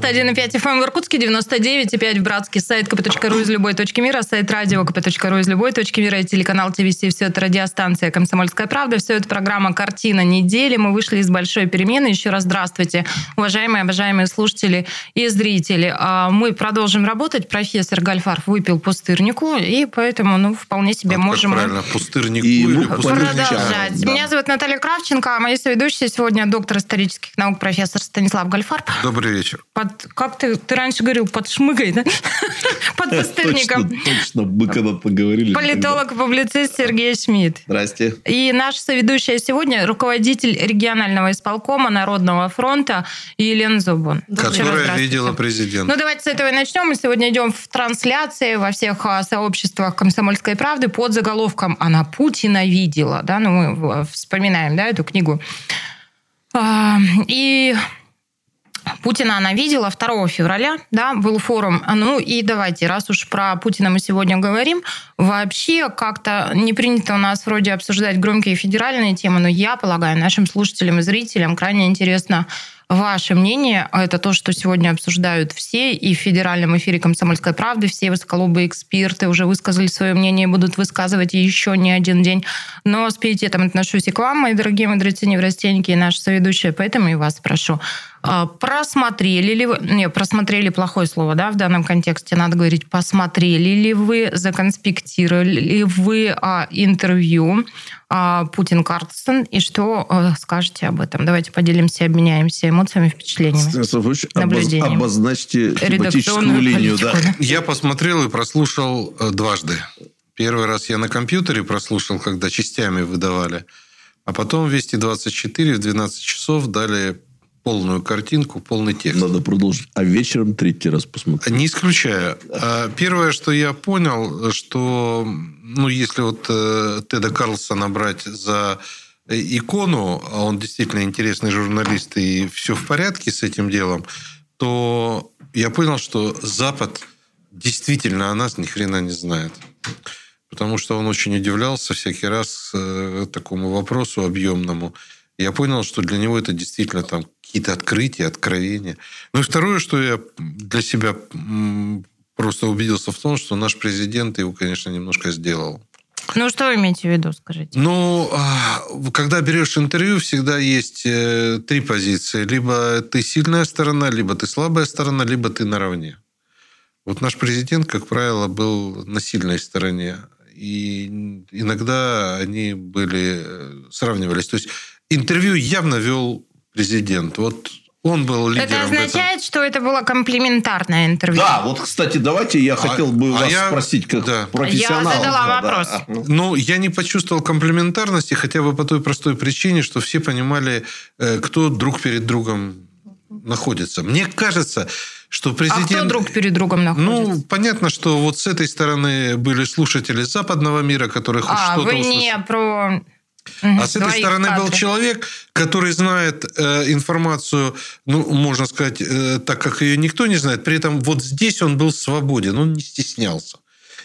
Speaker 1: 91,5 FM в Иркутске, 99,5 в Братске, сайт kp.ru из любой точки мира, сайт радио kp.ru из любой точки мира и телеканал ТВС. Все это радиостанция «Комсомольская правда». Все это программа «Картина недели». Мы вышли из большой перемены. Еще раз здравствуйте, уважаемые, обожаемые слушатели и зрители. А, мы продолжим работать. Профессор Гальфаров выпил пустырнику, и поэтому ну, вполне себе
Speaker 3: вот
Speaker 1: можем...
Speaker 3: правильно, пустырнику и или
Speaker 1: продолжать. Да. Меня зовут Наталья Кравченко, а мои соведущие сегодня доктор исторических наук профессор Станислав Гальфарб.
Speaker 3: Добрый вечер
Speaker 1: под, как ты, ты раньше говорил, под шмыгой, да? <laughs> Под пустырником.
Speaker 5: Точно, точно, мы когда-то говорили.
Speaker 1: Политолог, публицист Сергей Шмидт.
Speaker 5: Здрасте.
Speaker 1: И наша соведущая сегодня руководитель регионального исполкома Народного фронта Елена Зубун.
Speaker 3: Которая видела президента.
Speaker 1: Ну, давайте с этого и начнем. Мы сегодня идем в трансляции во всех а, сообществах «Комсомольской правды» под заголовком «Она Путина видела». Да? Ну, мы вспоминаем да, эту книгу. А, и Путина она видела 2 февраля, да, был форум. Ну и давайте, раз уж про Путина мы сегодня говорим, вообще как-то не принято у нас вроде обсуждать громкие федеральные темы, но я полагаю, нашим слушателям и зрителям крайне интересно ваше мнение. Это то, что сегодня обсуждают все, и в федеральном эфире «Комсомольской правды» все высоколобые эксперты уже высказали свое мнение и будут высказывать еще не один день. Но с пиететом отношусь и к вам, мои дорогие мудрецы, неврастенники, и наши соведущие, поэтому и вас прошу. А, просмотрели ли вы... Не, просмотрели плохое слово, да, в данном контексте. Надо говорить, посмотрели ли вы, законспектировали ли вы а, интервью а, Путин Картсон и что а, скажете об этом? Давайте поделимся, обменяемся эмоциями, впечатлениями,
Speaker 5: наблюдениями. Обозначьте тематическую линию. Да.
Speaker 3: Я посмотрел и прослушал э, дважды. Первый раз я на компьютере прослушал, когда частями выдавали. А потом Вести 24 в 12 часов дали полную картинку, полный текст.
Speaker 5: Надо продолжить. А вечером третий раз посмотреть.
Speaker 3: Не исключаю. А первое, что я понял, что ну, если вот э, Теда Карлсона брать за икону, а он действительно интересный журналист и все в порядке с этим делом, то я понял, что Запад действительно о нас ни хрена не знает. Потому что он очень удивлялся всякий раз э, такому вопросу объемному. Я понял, что для него это действительно там какие-то открытия, откровения. Ну и второе, что я для себя просто убедился в том, что наш президент его, конечно, немножко сделал.
Speaker 1: Ну, что вы имеете в виду, скажите?
Speaker 3: Ну, а, когда берешь интервью, всегда есть э, три позиции. Либо ты сильная сторона, либо ты слабая сторона, либо ты наравне. Вот наш президент, как правило, был на сильной стороне. И иногда они были, э, сравнивались. То есть интервью явно вел президент. Вот он был лидером.
Speaker 1: Это означает, что это было комплиментарное интервью.
Speaker 5: Да, вот, кстати, давайте я а, хотел бы а вас я, спросить, как да. профессионал.
Speaker 1: Я задала вопрос. Да.
Speaker 3: Ну, я не почувствовал комплиментарности, хотя бы по той простой причине, что все понимали, э, кто друг перед другом находится. Мне кажется, что президент... А
Speaker 1: кто друг перед другом находится?
Speaker 3: Ну, понятно, что вот с этой стороны были слушатели западного мира, которые хоть а, что-то...
Speaker 1: А, вы не про
Speaker 3: а с этой стороны кадры. был человек, который знает э, информацию, ну, можно сказать, э, так как ее никто не знает. При этом вот здесь он был свободен, он не стеснялся.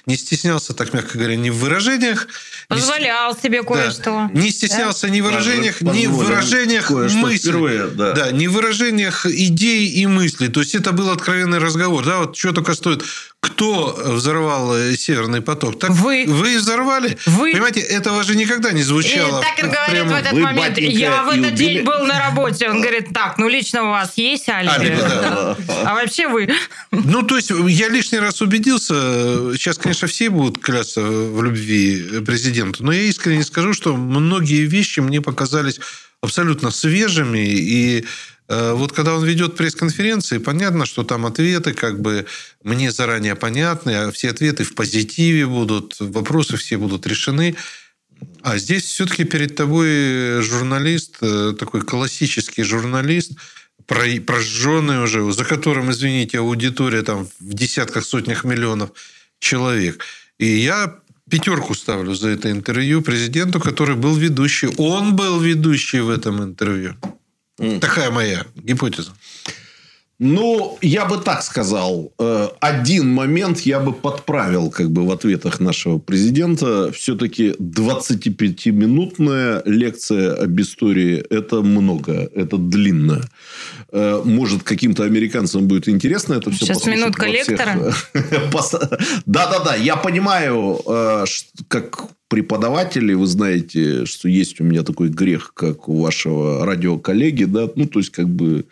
Speaker 3: Не стеснялся, так мягко говоря, ни в выражениях.
Speaker 1: Позволял не, себе кое-что.
Speaker 3: Да, не стеснялся да? ни в выражениях, ни в выражениях мыслей. Впервые, да. да, ни в выражениях идей и мыслей. То есть это был откровенный разговор. Да, вот что только стоит кто взорвал э, Северный поток? Так
Speaker 1: вы.
Speaker 3: Вы взорвали?
Speaker 1: Вы.
Speaker 3: Понимаете, этого же никогда не звучало.
Speaker 1: И так и говорит прямо... в этот вы, момент. Я в этот убили... день был на работе. Он говорит, так, ну лично у вас есть алиби? алиби да. <laughs> Вообще вы.
Speaker 3: Ну, то есть, я лишний раз убедился. Сейчас, конечно, конечно, все будут клясться в любви президенту, но я искренне скажу, что многие вещи мне показались абсолютно свежими. И э, вот когда он ведет пресс-конференции, понятно, что там ответы как бы мне заранее понятны, а все ответы в позитиве будут, вопросы все будут решены. А здесь все-таки перед тобой журналист, э, такой классический журналист, прожженный уже, за которым, извините, аудитория там в десятках, сотнях миллионов человек. И я пятерку ставлю за это интервью президенту, который был ведущий. Он был ведущий в этом интервью. Mm. Такая моя гипотеза.
Speaker 5: Ну, я бы так сказал. Э, один момент я бы подправил как бы в ответах нашего президента. Все-таки 25-минутная лекция об истории – это много, это длинно. Э, может, каким-то американцам будет интересно это все
Speaker 1: Сейчас минутка лектора. <laughs>
Speaker 5: Да-да-да, я понимаю, э, как преподаватели, вы знаете, что есть у меня такой грех, как у вашего радиоколлеги, да, ну, то есть, как бы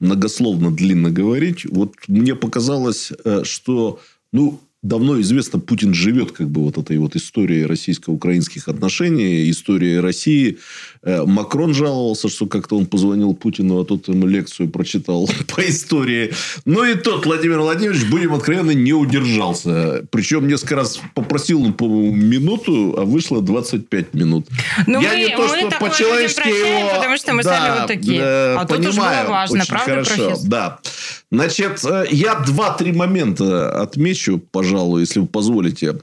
Speaker 5: многословно длинно говорить. Вот мне показалось, э, что ну, давно известно, Путин живет как бы вот этой вот историей российско-украинских отношений, историей России. Э, Макрон жаловался, что как-то он позвонил Путину, а тот ему лекцию прочитал <laughs> по истории. Ну, и тот Владимир Владимирович, будем откровенны, не удержался. Причем несколько раз попросил по-моему, минуту, а вышло 25 минут.
Speaker 1: Ну, Я мы, не то, что по-человечески его... Потому что мы да, сами вот такие.
Speaker 5: Да, а понимаю, тут уж было важно, правда, хорошо, профессор? Да. Значит, э, я два-три момента отмечу, пожалуй, если вы позволите.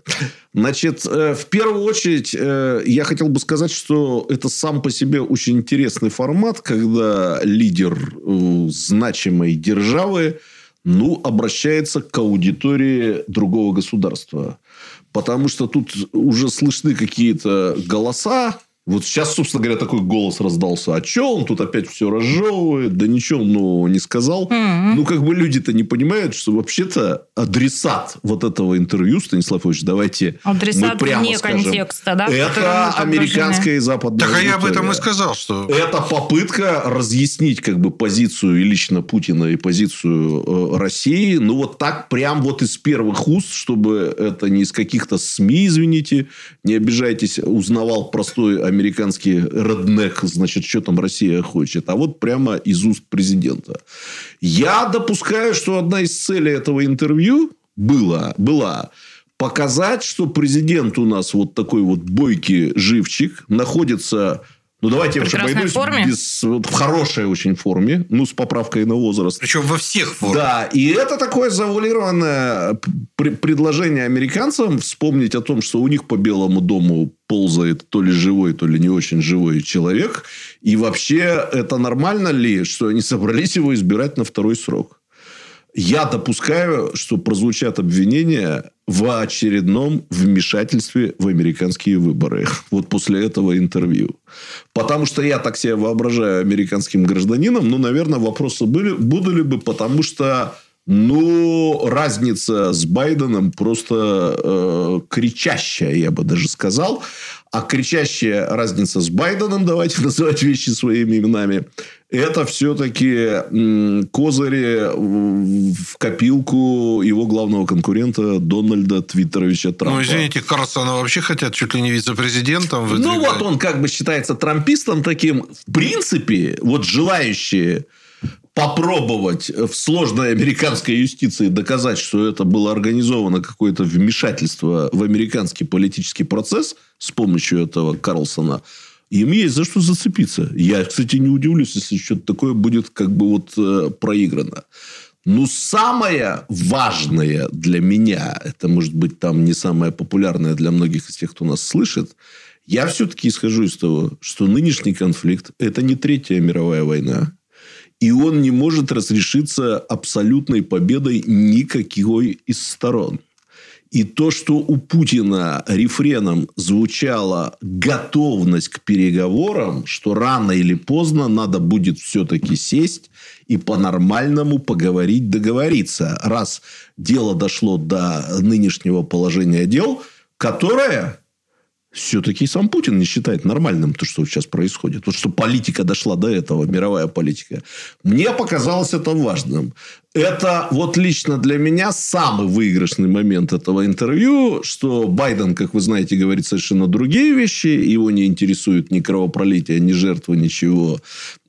Speaker 5: Значит, э, в первую очередь, э, я хотел бы сказать, что это сам по себе очень интересный формат, когда лидер значимой державы ну, обращается к аудитории другого государства. Потому что тут уже слышны какие-то голоса, вот сейчас, собственно говоря, такой голос раздался. А что он тут опять все разжевывает? Да ничего он нового не сказал. Mm-hmm. Ну, как бы люди-то не понимают, что вообще-то адресат вот этого интервью, Станислав Ильич, давайте адресат мы прямо вне скажем, контекста, да? Это американская и западная
Speaker 3: Так, а я об этом и сказал, что...
Speaker 5: Это попытка разъяснить как бы позицию и лично Путина, и позицию э, России. Ну, вот так прям вот из первых уст, чтобы это не из каких-то СМИ, извините, не обижайтесь, узнавал простой американский реднек, значит, что там Россия хочет, а вот прямо из уст президента. Я допускаю, что одна из целей этого интервью была, была показать, что президент у нас вот такой вот бойкий живчик, находится ну, давайте я уж обойдусь форме? Без, вот, в хорошей очень форме, ну, с поправкой на возраст.
Speaker 3: Причем во всех формах.
Speaker 5: Да, и это такое завуалированное предложение американцам вспомнить о том, что у них по Белому дому ползает то ли живой, то ли не очень живой человек. И вообще, это нормально ли, что они собрались его избирать на второй срок? Я допускаю, что прозвучат обвинения в очередном вмешательстве в американские выборы. Вот после этого интервью. Потому что я так себя воображаю американским гражданином. Ну, наверное, вопросы были, буду ли бы, потому что ну, разница с Байденом просто э, кричащая, я бы даже сказал. А кричащая разница с Байденом, давайте <laughs> называть вещи своими именами, это все-таки козыри в копилку его главного конкурента Дональда Твиттеровича Трампа.
Speaker 3: Ну, извините, Карлсона вообще хотят чуть ли не вице-президентом
Speaker 5: выдвигать. Ну, вот он как бы считается трампистом таким. В принципе, вот желающие попробовать в сложной американской юстиции доказать, что это было организовано какое-то вмешательство в американский политический процесс с помощью этого Карлсона, им есть за что зацепиться. Я, кстати, не удивлюсь, если что-то такое будет как бы вот э, проиграно. Но самое важное для меня, это может быть там не самое популярное для многих из тех, кто нас слышит, я все-таки исхожу из того, что нынешний конфликт – это не Третья мировая война, и он не может разрешиться абсолютной победой никакой из сторон. И то, что у Путина рефреном звучала готовность к переговорам, что рано или поздно надо будет все-таки сесть и по-нормальному поговорить, договориться, раз дело дошло до нынешнего положения дел, которое все-таки сам Путин не считает нормальным то, что сейчас происходит. Вот что политика дошла до этого, мировая политика. Мне показалось это важным. Это вот лично для меня самый выигрышный момент этого интервью, что Байден, как вы знаете, говорит совершенно другие вещи. Его не интересует ни кровопролитие, ни жертвы, ничего.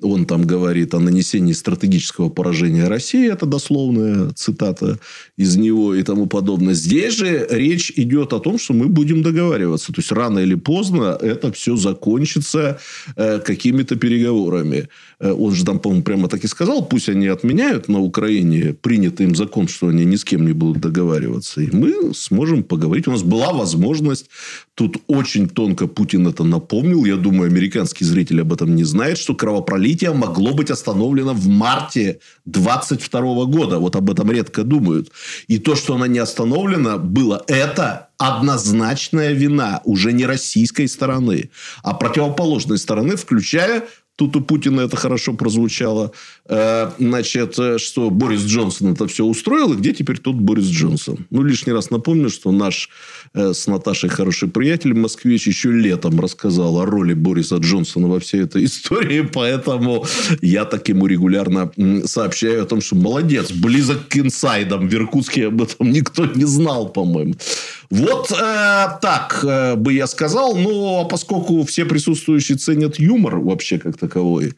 Speaker 5: Он там говорит о нанесении стратегического поражения России. Это дословная цитата из него и тому подобное. Здесь же речь идет о том, что мы будем договариваться. То есть, рано или поздно это все закончится э, какими-то переговорами. Э, он же там, по-моему, прямо так и сказал, пусть они отменяют на Украине принятый им закон, что они ни с кем не будут договариваться. И мы сможем поговорить. У нас была возможность. Тут очень тонко Путин это напомнил. Я думаю, американский зритель об этом не знает, что кровопролитие могло быть остановлено в марте 22 года. Вот об этом редко думают. И то, что оно не остановлено, было это однозначная вина уже не российской стороны, а противоположной стороны, включая Тут у Путина это хорошо прозвучало. Э, значит, э, что Борис Джонсон это все устроил, и где теперь тот Борис Джонсон? Ну, лишний раз напомню, что наш с Наташей хороший приятель москвич еще летом рассказал о роли Бориса Джонсона во всей этой <laughs> истории, поэтому я так ему регулярно сообщаю о том, что молодец, близок к инсайдам. В Иркутске об этом никто не знал, по-моему. Вот э, так э, бы я сказал, но поскольку все присутствующие ценят юмор вообще как таковой,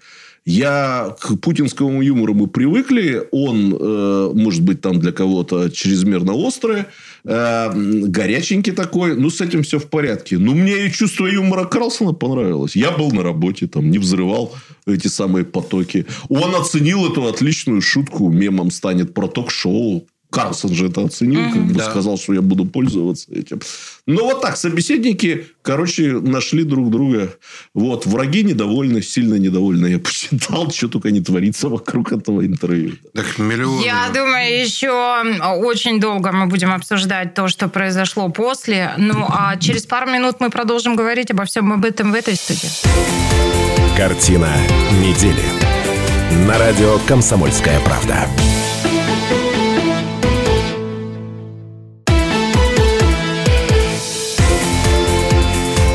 Speaker 5: я к путинскому юмору мы привыкли. Он, э, может быть, там для кого-то чрезмерно острый, э, горяченький такой. Ну, с этим все в порядке. Но мне и чувство юмора Карлсона понравилось. Я был на работе, там, не взрывал эти самые потоки. Он оценил эту отличную шутку. Мемом станет про ток-шоу. Карлсон же это оценил, mm-hmm, как бы да. сказал, что я буду пользоваться этим. Ну, вот так, собеседники, короче, нашли друг друга. Вот, враги недовольны, сильно недовольны. Я <laughs> посчитал, что только не творится вокруг этого интервью.
Speaker 1: Так, миллионы. Я думаю, еще очень долго мы будем обсуждать то, что произошло после. Ну, а через пару минут мы продолжим говорить обо всем об этом в этой студии.
Speaker 6: Картина недели. На радио «Комсомольская правда».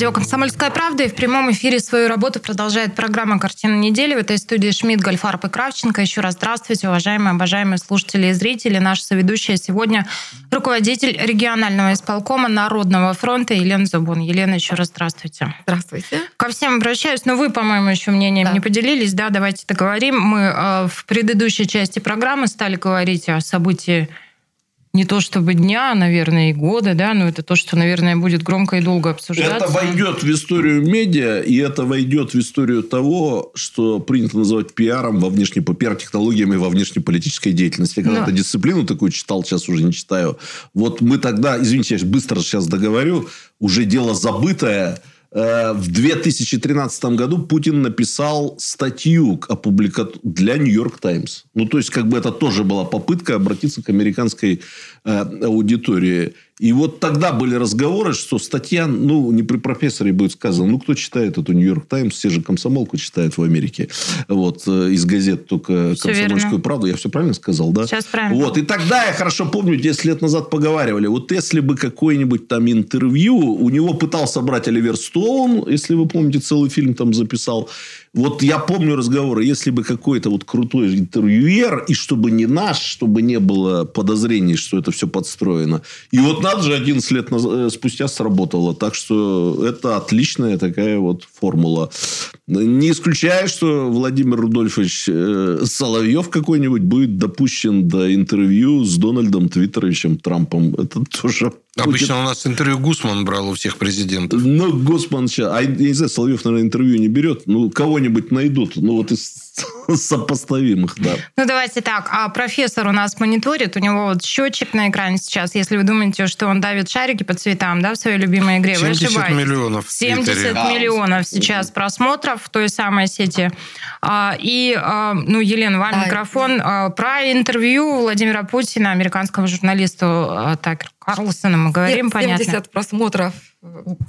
Speaker 1: Радио «Комсомольская правда» и в прямом эфире свою работу продолжает программа «Картина недели». В этой студии Шмидт, Гольфарб и Кравченко. Еще раз здравствуйте, уважаемые, обожаемые слушатели и зрители. Наша соведущая сегодня руководитель регионального исполкома Народного фронта Елена Зубун. Елена, еще раз здравствуйте.
Speaker 4: Здравствуйте.
Speaker 1: Ко всем обращаюсь, но вы, по-моему, еще мнением да. не поделились. Да, давайте договорим. Мы э, в предыдущей части программы стали говорить о событии не то чтобы дня, наверное, и года, да, но это то, что, наверное, будет громко и долго обсуждаться.
Speaker 5: Это войдет в историю медиа, и это войдет в историю того, что принято называть пиаром во внешней, пиар-технологиями во внешнеполитической деятельности. Я когда-то дисциплину такую читал, сейчас уже не читаю. Вот мы тогда, извините, я быстро сейчас договорю, уже дело забытое, в 2013 году Путин написал статью опублика... для Нью-Йорк Таймс. Ну, то есть, как бы это тоже была попытка обратиться к американской э, аудитории. И вот тогда были разговоры, что статья, ну, не при профессоре будет сказано, ну, кто читает эту Нью-Йорк Таймс, все же комсомолку читают в Америке. Вот, э, из газет только все комсомольскую верно. правду. Я все правильно сказал, да?
Speaker 1: Сейчас правильно.
Speaker 5: Вот, и тогда я хорошо помню, 10 лет назад поговаривали, вот если бы какое-нибудь там интервью, у него пытался брать Оливер Стоун, если вы помните, целый фильм там записал, вот я помню разговоры, если бы какой-то вот крутой интервьюер, и чтобы не наш, чтобы не было подозрений, что это все подстроено. И вот надо же 11 лет э, спустя сработало. Так что это отличная такая вот формула. Не исключаю, что Владимир Рудольфович э, Соловьев какой-нибудь будет допущен до интервью с Дональдом Твиттеровичем Трампом. Это тоже
Speaker 3: Обычно будет... у нас интервью Гусман брал у всех президентов.
Speaker 5: Ну, Гусман сейчас... А я не знаю, Соловьев, наверное, интервью не берет. Ну, кого-нибудь найдут. Ну, вот из <laughs> сопоставимых, да.
Speaker 1: Ну, давайте так. А профессор у нас мониторит. У него вот счетчик на экране сейчас. Если вы думаете, что он давит шарики по цветам, да, в своей любимой игре,
Speaker 3: 70 вы ошибаетесь. миллионов.
Speaker 1: 70 миллионов сейчас просмотров в той самой сети. А, и, а, ну, Елена, вам да, микрофон. А, про интервью Владимира Путина, американского журналисту Такер Карлсона мы говорим, 70 понятно.
Speaker 4: 70 просмотров,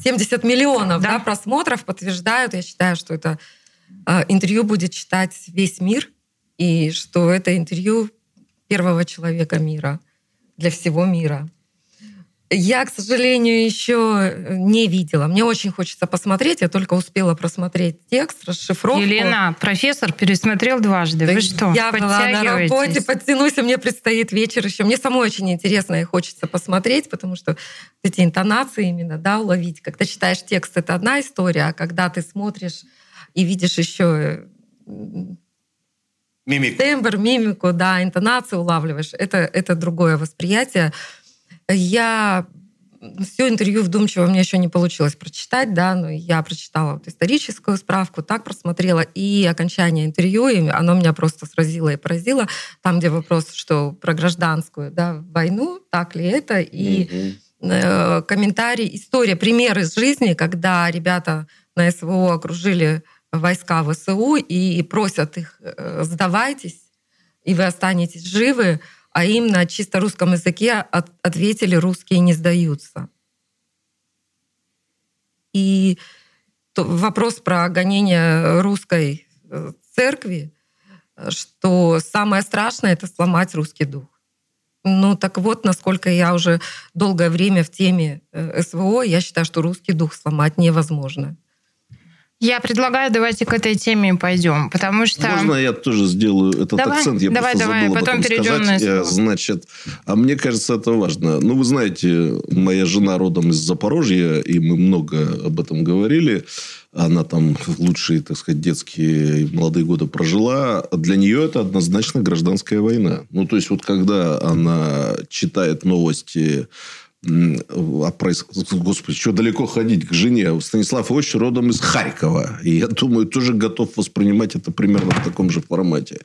Speaker 4: 70 миллионов да? Да, просмотров подтверждают, я считаю, что это интервью будет читать весь мир, и что это интервью первого человека мира для всего мира. Я, к сожалению, еще не видела. Мне очень хочется посмотреть. Я только успела просмотреть текст, расшифровку.
Speaker 1: Елена, профессор пересмотрел дважды. Вы что,
Speaker 4: Я была на работе, подтянусь, и мне предстоит вечер еще. Мне самой очень интересно и хочется посмотреть, потому что эти интонации именно, да, уловить. Когда читаешь текст, это одна история, а когда ты смотришь и видишь еще
Speaker 5: Мимику.
Speaker 4: тембр, мимику, да, интонацию улавливаешь, это, это другое восприятие. Я все интервью вдумчиво мне еще не получилось прочитать, да, но я прочитала вот историческую справку, так просмотрела, и окончание интервью, и оно меня просто сразило и поразило. Там, где вопрос, что про гражданскую да, войну, так ли это, и mm-hmm. комментарий, история, пример из жизни, когда ребята на СВО окружили войска ВСУ и просят их э, «сдавайтесь, и вы останетесь живы», а им на чисто русском языке от, ответили «русские не сдаются». И вопрос про гонение русской э, церкви, что самое страшное — это сломать русский дух. Ну так вот, насколько я уже долгое время в теме э, СВО, я считаю, что русский дух сломать невозможно.
Speaker 1: Я предлагаю, давайте к этой теме пойдем, потому что...
Speaker 5: Можно я тоже сделаю этот
Speaker 1: давай,
Speaker 5: акцент? Я
Speaker 1: давай,
Speaker 5: просто
Speaker 1: давай,
Speaker 5: забыла
Speaker 1: потом перейдем
Speaker 5: сказать.
Speaker 1: на
Speaker 5: Значит, а мне кажется, это важно. Ну, вы знаете, моя жена родом из Запорожья, и мы много об этом говорили. Она там лучшие, так сказать, детские и молодые годы прожила. Для нее это однозначно гражданская война. Ну, то есть, вот когда она читает новости. Господи, что далеко ходить к жене? Станислав Ильич родом из Харькова. И я думаю, тоже готов воспринимать это примерно в таком же формате.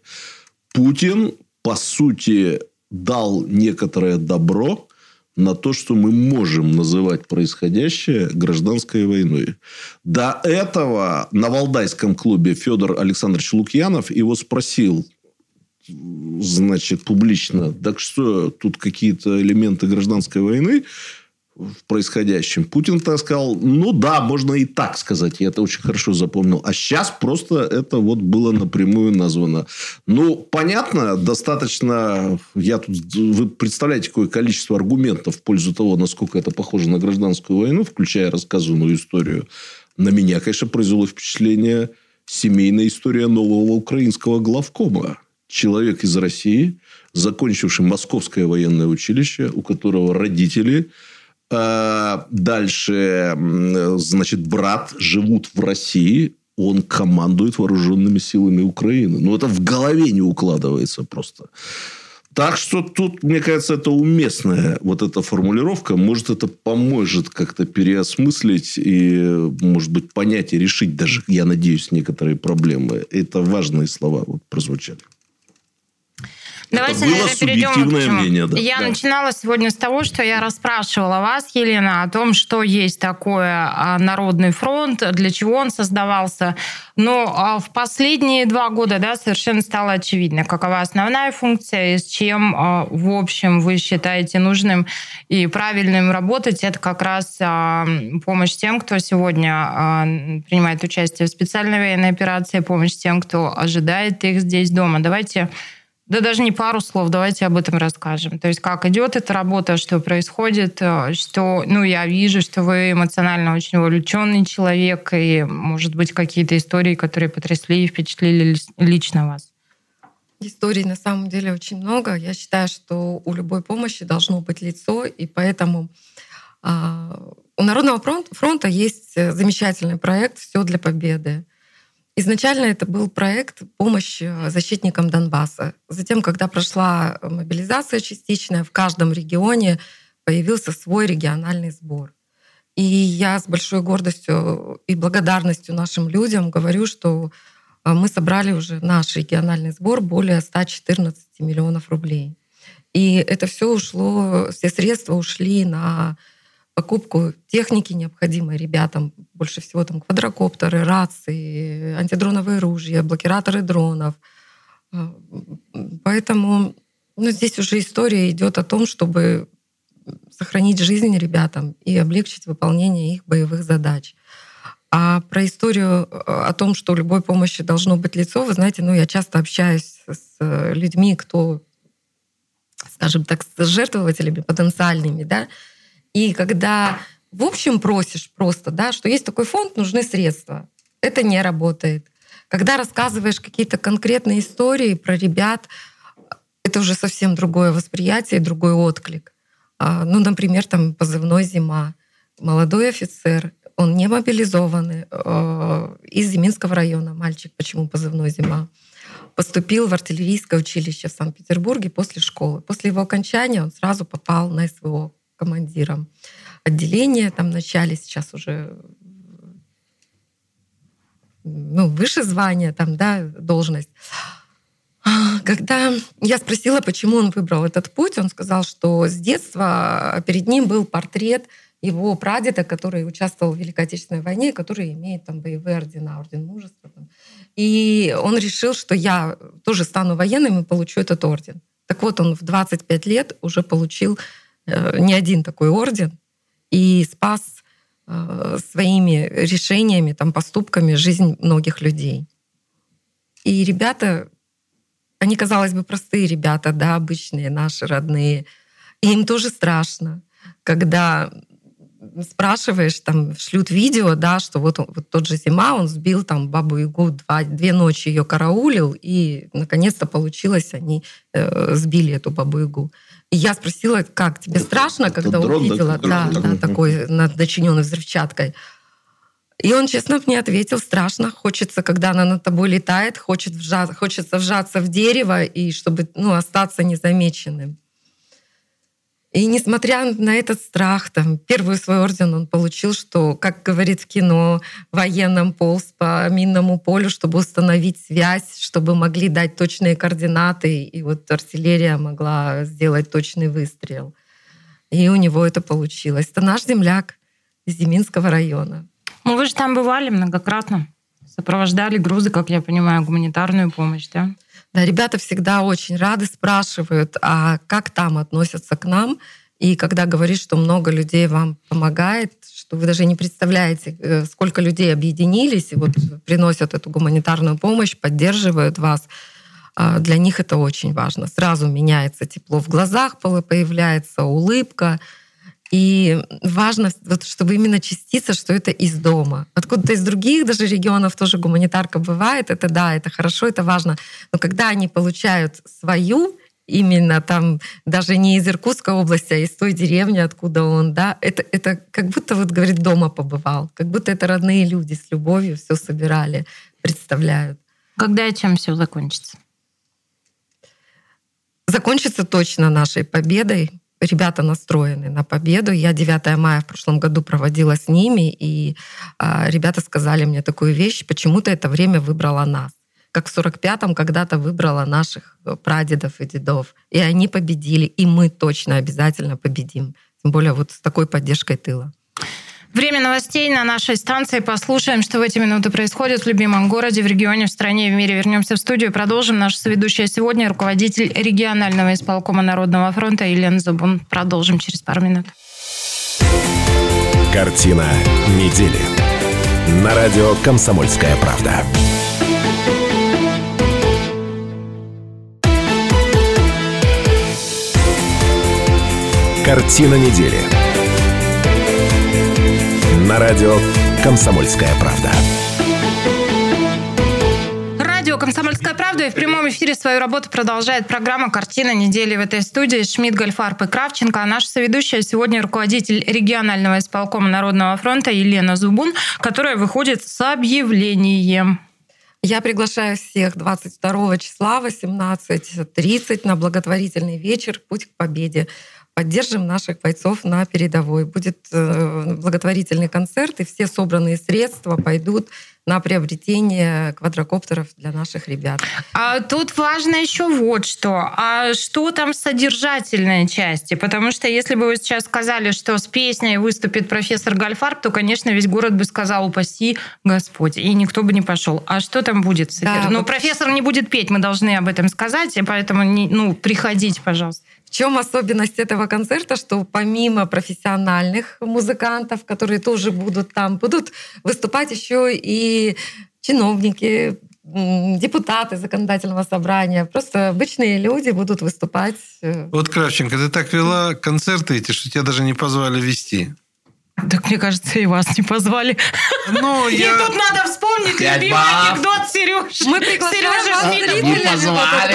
Speaker 5: Путин, по сути, дал некоторое добро на то, что мы можем называть происходящее гражданской войной. До этого на Валдайском клубе Федор Александрович Лукьянов его спросил, значит, публично. Так что тут какие-то элементы гражданской войны в происходящем. Путин так сказал, ну да, можно и так сказать. Я это очень хорошо запомнил. А сейчас просто это вот было напрямую названо. Ну, понятно, достаточно... Я тут... Вы представляете, какое количество аргументов в пользу того, насколько это похоже на гражданскую войну, включая рассказанную историю. На меня, конечно, произвело впечатление семейная история нового украинского главкома человек из России, закончивший Московское военное училище, у которого родители а, Дальше, значит, брат живут в России, он командует вооруженными силами Украины. Ну, это в голове не укладывается просто. Так что тут, мне кажется, это уместная вот эта формулировка. Может, это поможет как-то переосмыслить и, может быть, понять и решить даже, я надеюсь, некоторые проблемы. Это важные слова вот прозвучали.
Speaker 1: Давайте,
Speaker 5: это было
Speaker 1: к
Speaker 5: мнение, да.
Speaker 1: Я
Speaker 5: да.
Speaker 1: начинала сегодня с того, что я расспрашивала вас, Елена, о том, что есть такое а, Народный фронт, для чего он создавался. Но а, в последние два года да, совершенно стало очевидно, какова основная функция и с чем, а, в общем, вы считаете нужным и правильным работать. Это как раз помощь тем, кто сегодня принимает участие в специальной военной операции, помощь тем, кто ожидает их здесь дома. Давайте да даже не пару слов, давайте об этом расскажем. То есть как идет эта работа, что происходит, э, что, ну, я вижу, что вы эмоционально очень увлеченный человек, и, может быть, какие-то истории, которые потрясли и впечатлили лично вас.
Speaker 4: Историй на самом деле очень много. Я считаю, что у любой помощи должно быть лицо, и поэтому а, у Народного фронта есть замечательный проект «Все для победы». Изначально это был проект помощи э, защитникам Донбасса. Затем, когда прошла мобилизация частичная, в каждом регионе появился свой региональный сбор. И я с большой гордостью и благодарностью нашим людям говорю, что э, мы собрали уже наш региональный сбор более 114 миллионов рублей. И это все ушло, все средства ушли на покупку техники необходимой ребятам. Больше всего там квадрокоптеры, рации, антидроновые ружья, блокираторы дронов. А, поэтому ну, здесь уже история идет о том, чтобы сохранить жизнь ребятам и облегчить выполнение их боевых задач. А про историю о том, что любой помощи должно быть лицо, вы знаете, ну, я часто общаюсь с людьми, кто, скажем так, с жертвователями потенциальными, да, И когда в общем просишь просто, да, что есть такой фонд, нужны средства, это не работает. Когда рассказываешь какие-то конкретные истории про ребят, это уже совсем другое восприятие, другой отклик. А, ну, например, там позывной «Зима». Молодой офицер, он не мобилизованный, э, из Зиминского района, мальчик, почему позывной «Зима». Поступил в артиллерийское училище в Санкт-Петербурге после школы. После его окончания он сразу попал на СВО командиром отделения, там в начале сейчас уже ну, выше звания, там, да, должность. Когда я спросила, почему он выбрал этот путь, он сказал, что с детства перед ним был портрет его прадеда, который участвовал в Великой Отечественной войне, который имеет там боевые ордена, орден мужества. Там. И он решил, что я тоже стану военным и получу этот орден. Так вот, он в 25 лет уже получил не один такой орден и спас э, своими решениями, там, поступками жизнь многих людей. И ребята они, казалось бы, простые ребята, да, обычные, наши родные. И им тоже страшно, когда спрашиваешь, там шлют видео, да, что вот, вот тот же Зима, он сбил там бабу Ягу, два, две ночи ее караулил, и наконец-то получилось, они э, сбили эту бабу Ягу. И я спросила, как тебе страшно, когда дрон, увидела, да, да, да, такой начиненный взрывчаткой. И он честно мне ответил, страшно, хочется, когда она над тобой летает, хочет вжа... хочется вжаться в дерево и чтобы ну, остаться незамеченным. И несмотря на этот страх, там, первый свой орден он получил, что, как говорит в кино, военном полз по минному полю, чтобы установить связь, чтобы могли дать точные координаты, и вот артиллерия могла сделать точный выстрел. И у него это получилось. Это наш земляк из Зиминского района.
Speaker 1: Ну, вы же там бывали многократно. Сопровождали грузы, как я понимаю, гуманитарную помощь, да?
Speaker 4: Ребята всегда очень рады, спрашивают, а как там относятся к нам? И когда говоришь, что много людей вам помогает, что вы даже не представляете, э, сколько людей объединились и вот приносят эту гуманитарную помощь, поддерживают вас, а, для них это очень важно. Сразу меняется тепло в глазах, появляется улыбка, и важно, вот, чтобы именно частица, что это из дома. Откуда-то из других даже регионов тоже гуманитарка бывает. Это да, это хорошо, это важно. Но когда они получают свою, именно там даже не из Иркутской области, а из той деревни, откуда он, да, это, это как будто вот, говорит, дома побывал, как будто это родные люди с любовью все собирали, представляют.
Speaker 1: Когда и чем все закончится?
Speaker 4: Закончится точно нашей победой, ребята настроены на победу. Я 9 мая в прошлом году проводила с ними, и а, ребята сказали мне такую вещь, почему-то это время выбрало нас как в 45-м когда-то выбрала наших э, прадедов и дедов. И они победили, и мы точно обязательно победим. Тем более вот с такой поддержкой тыла.
Speaker 1: Время новостей на нашей станции. Послушаем, что в эти минуты происходит в любимом городе, в регионе, в стране и в мире. Вернемся в студию. Продолжим. Наша соведущая сегодня руководитель регионального исполкома Народного фронта Елена Зубун. Продолжим через пару минут.
Speaker 6: Картина недели. На радио «Комсомольская правда». Картина недели на радио «Комсомольская правда».
Speaker 1: Радио «Комсомольская правда» и в прямом эфире свою работу продолжает программа «Картина недели» в этой студии Шмидт, Гольфарб и Кравченко. А наша соведущая сегодня руководитель регионального исполкома Народного фронта Елена Зубун, которая выходит с объявлением.
Speaker 4: Я приглашаю всех 22 числа 18.30 на благотворительный вечер «Путь к победе». Поддержим наших бойцов на передовой. Будет э, благотворительный концерт, и все собранные средства пойдут на приобретение квадрокоптеров для наших ребят.
Speaker 1: А тут важно еще вот что. А что там в содержательной части? Потому что если бы вы сейчас сказали, что с песней выступит профессор Гальфарб, то, конечно, весь город бы сказал «Упаси Господь», и никто бы не пошел. А что там будет? Да, ну, вот... профессор не будет петь, мы должны об этом сказать, и поэтому не, ну, приходите, пожалуйста.
Speaker 4: В чем особенность этого концерта, что помимо профессиональных музыкантов, которые тоже будут там, будут выступать еще и чиновники, депутаты законодательного собрания, просто обычные люди будут выступать. Э.
Speaker 3: Вот, Кравченко, ты так вела концерты эти, что тебя даже не позвали вести.
Speaker 1: Так мне кажется, и вас не позвали.
Speaker 3: Ну, <laughs>
Speaker 1: и
Speaker 3: я...
Speaker 1: тут надо вспомнить
Speaker 5: Пять
Speaker 1: любимый
Speaker 5: баб.
Speaker 1: анекдот Сереж.
Speaker 4: Мы зрителей.
Speaker 5: Не позвали,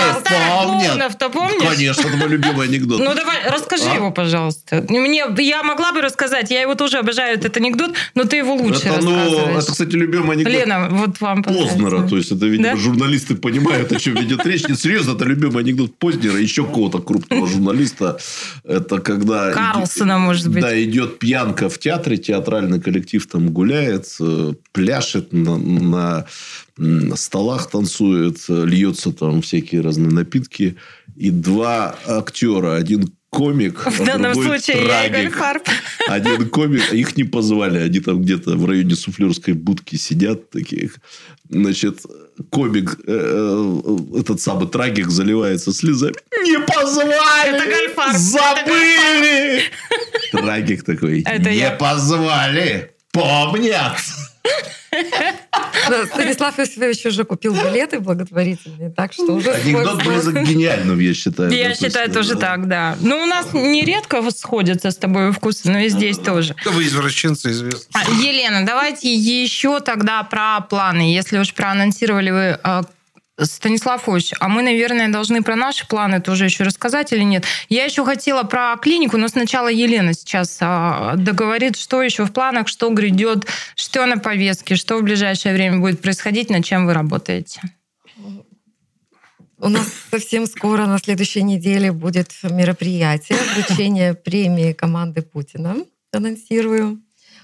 Speaker 5: помнят.
Speaker 1: Ты помнишь?
Speaker 5: Конечно, это мой любимый анекдот.
Speaker 1: Ну давай, расскажи
Speaker 5: А?
Speaker 1: его, пожалуйста. Мне, я могла бы рассказать, я его тоже обожаю, этот анекдот, но ты его лучше
Speaker 5: это, ну,
Speaker 1: рассказываешь.
Speaker 5: это, кстати, любимый анекдот
Speaker 1: Лена, вот вам
Speaker 5: Познера. То есть, это, видимо,
Speaker 1: Да?
Speaker 5: журналисты понимают, о чем ведет речь. Нет, серьезно, это любимый анекдот Познера, еще какого-то крупного журналиста. Это когда...
Speaker 1: Карлсона, может быть.
Speaker 5: Да, идет пьянка в театре, театральный коллектив там гуляет, э, пляшет на, на столах, танцует, э, льется там всякие разные напитки. И два актера, один комик,
Speaker 1: В
Speaker 5: а
Speaker 1: данном
Speaker 5: другой
Speaker 1: случае
Speaker 5: трагик.
Speaker 1: Фарб.
Speaker 5: Один комик, их не позвали, они там где-то в районе суфлерской будки сидят такие. Значит, комик, э, э, этот самый трагик заливается слезами. Не позвали!
Speaker 1: Это Гальфарб.
Speaker 5: Забыли! Трагик такой, не позвали! Помнят!
Speaker 4: Станислав Иосифович уже купил билеты благотворительные, так что уже...
Speaker 5: Анекдот близок к гениальным, я считаю.
Speaker 1: Я считаю тоже
Speaker 5: да.
Speaker 1: так, да. Ну, у нас нередко сходятся с тобой вкусы, но и здесь тоже.
Speaker 3: Вы извращенцы, известно.
Speaker 1: А, Елена, давайте еще тогда про планы. Если уж проанонсировали вы э, Станислав Ильич, а мы, наверное, должны про наши планы тоже еще рассказать или нет? Я еще хотела про клинику, но сначала Елена сейчас а, договорит, что еще в планах, что грядет, что на повестке, что в ближайшее время будет происходить, над чем вы работаете.
Speaker 4: У нас совсем скоро, на следующей неделе, будет мероприятие вручение премии команды Путина. Анонсирую.